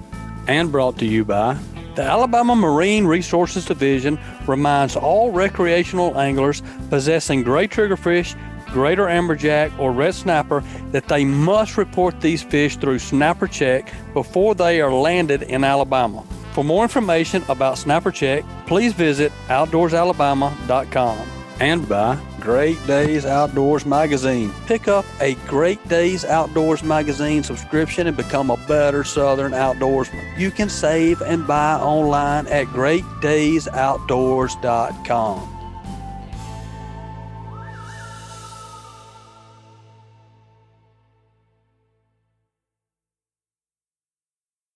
And brought to you by the Alabama Marine Resources Division reminds all recreational anglers possessing gray triggerfish, greater amberjack, or red snapper that they must report these fish through Snapper Check before they are landed in Alabama. For more information about Snapper Check, please visit outdoorsalabama.com and by Great Days Outdoors Magazine. Pick up a Great Days Outdoors Magazine subscription and become a better Southern outdoorsman. You can save and buy online at greatdaysoutdoors.com.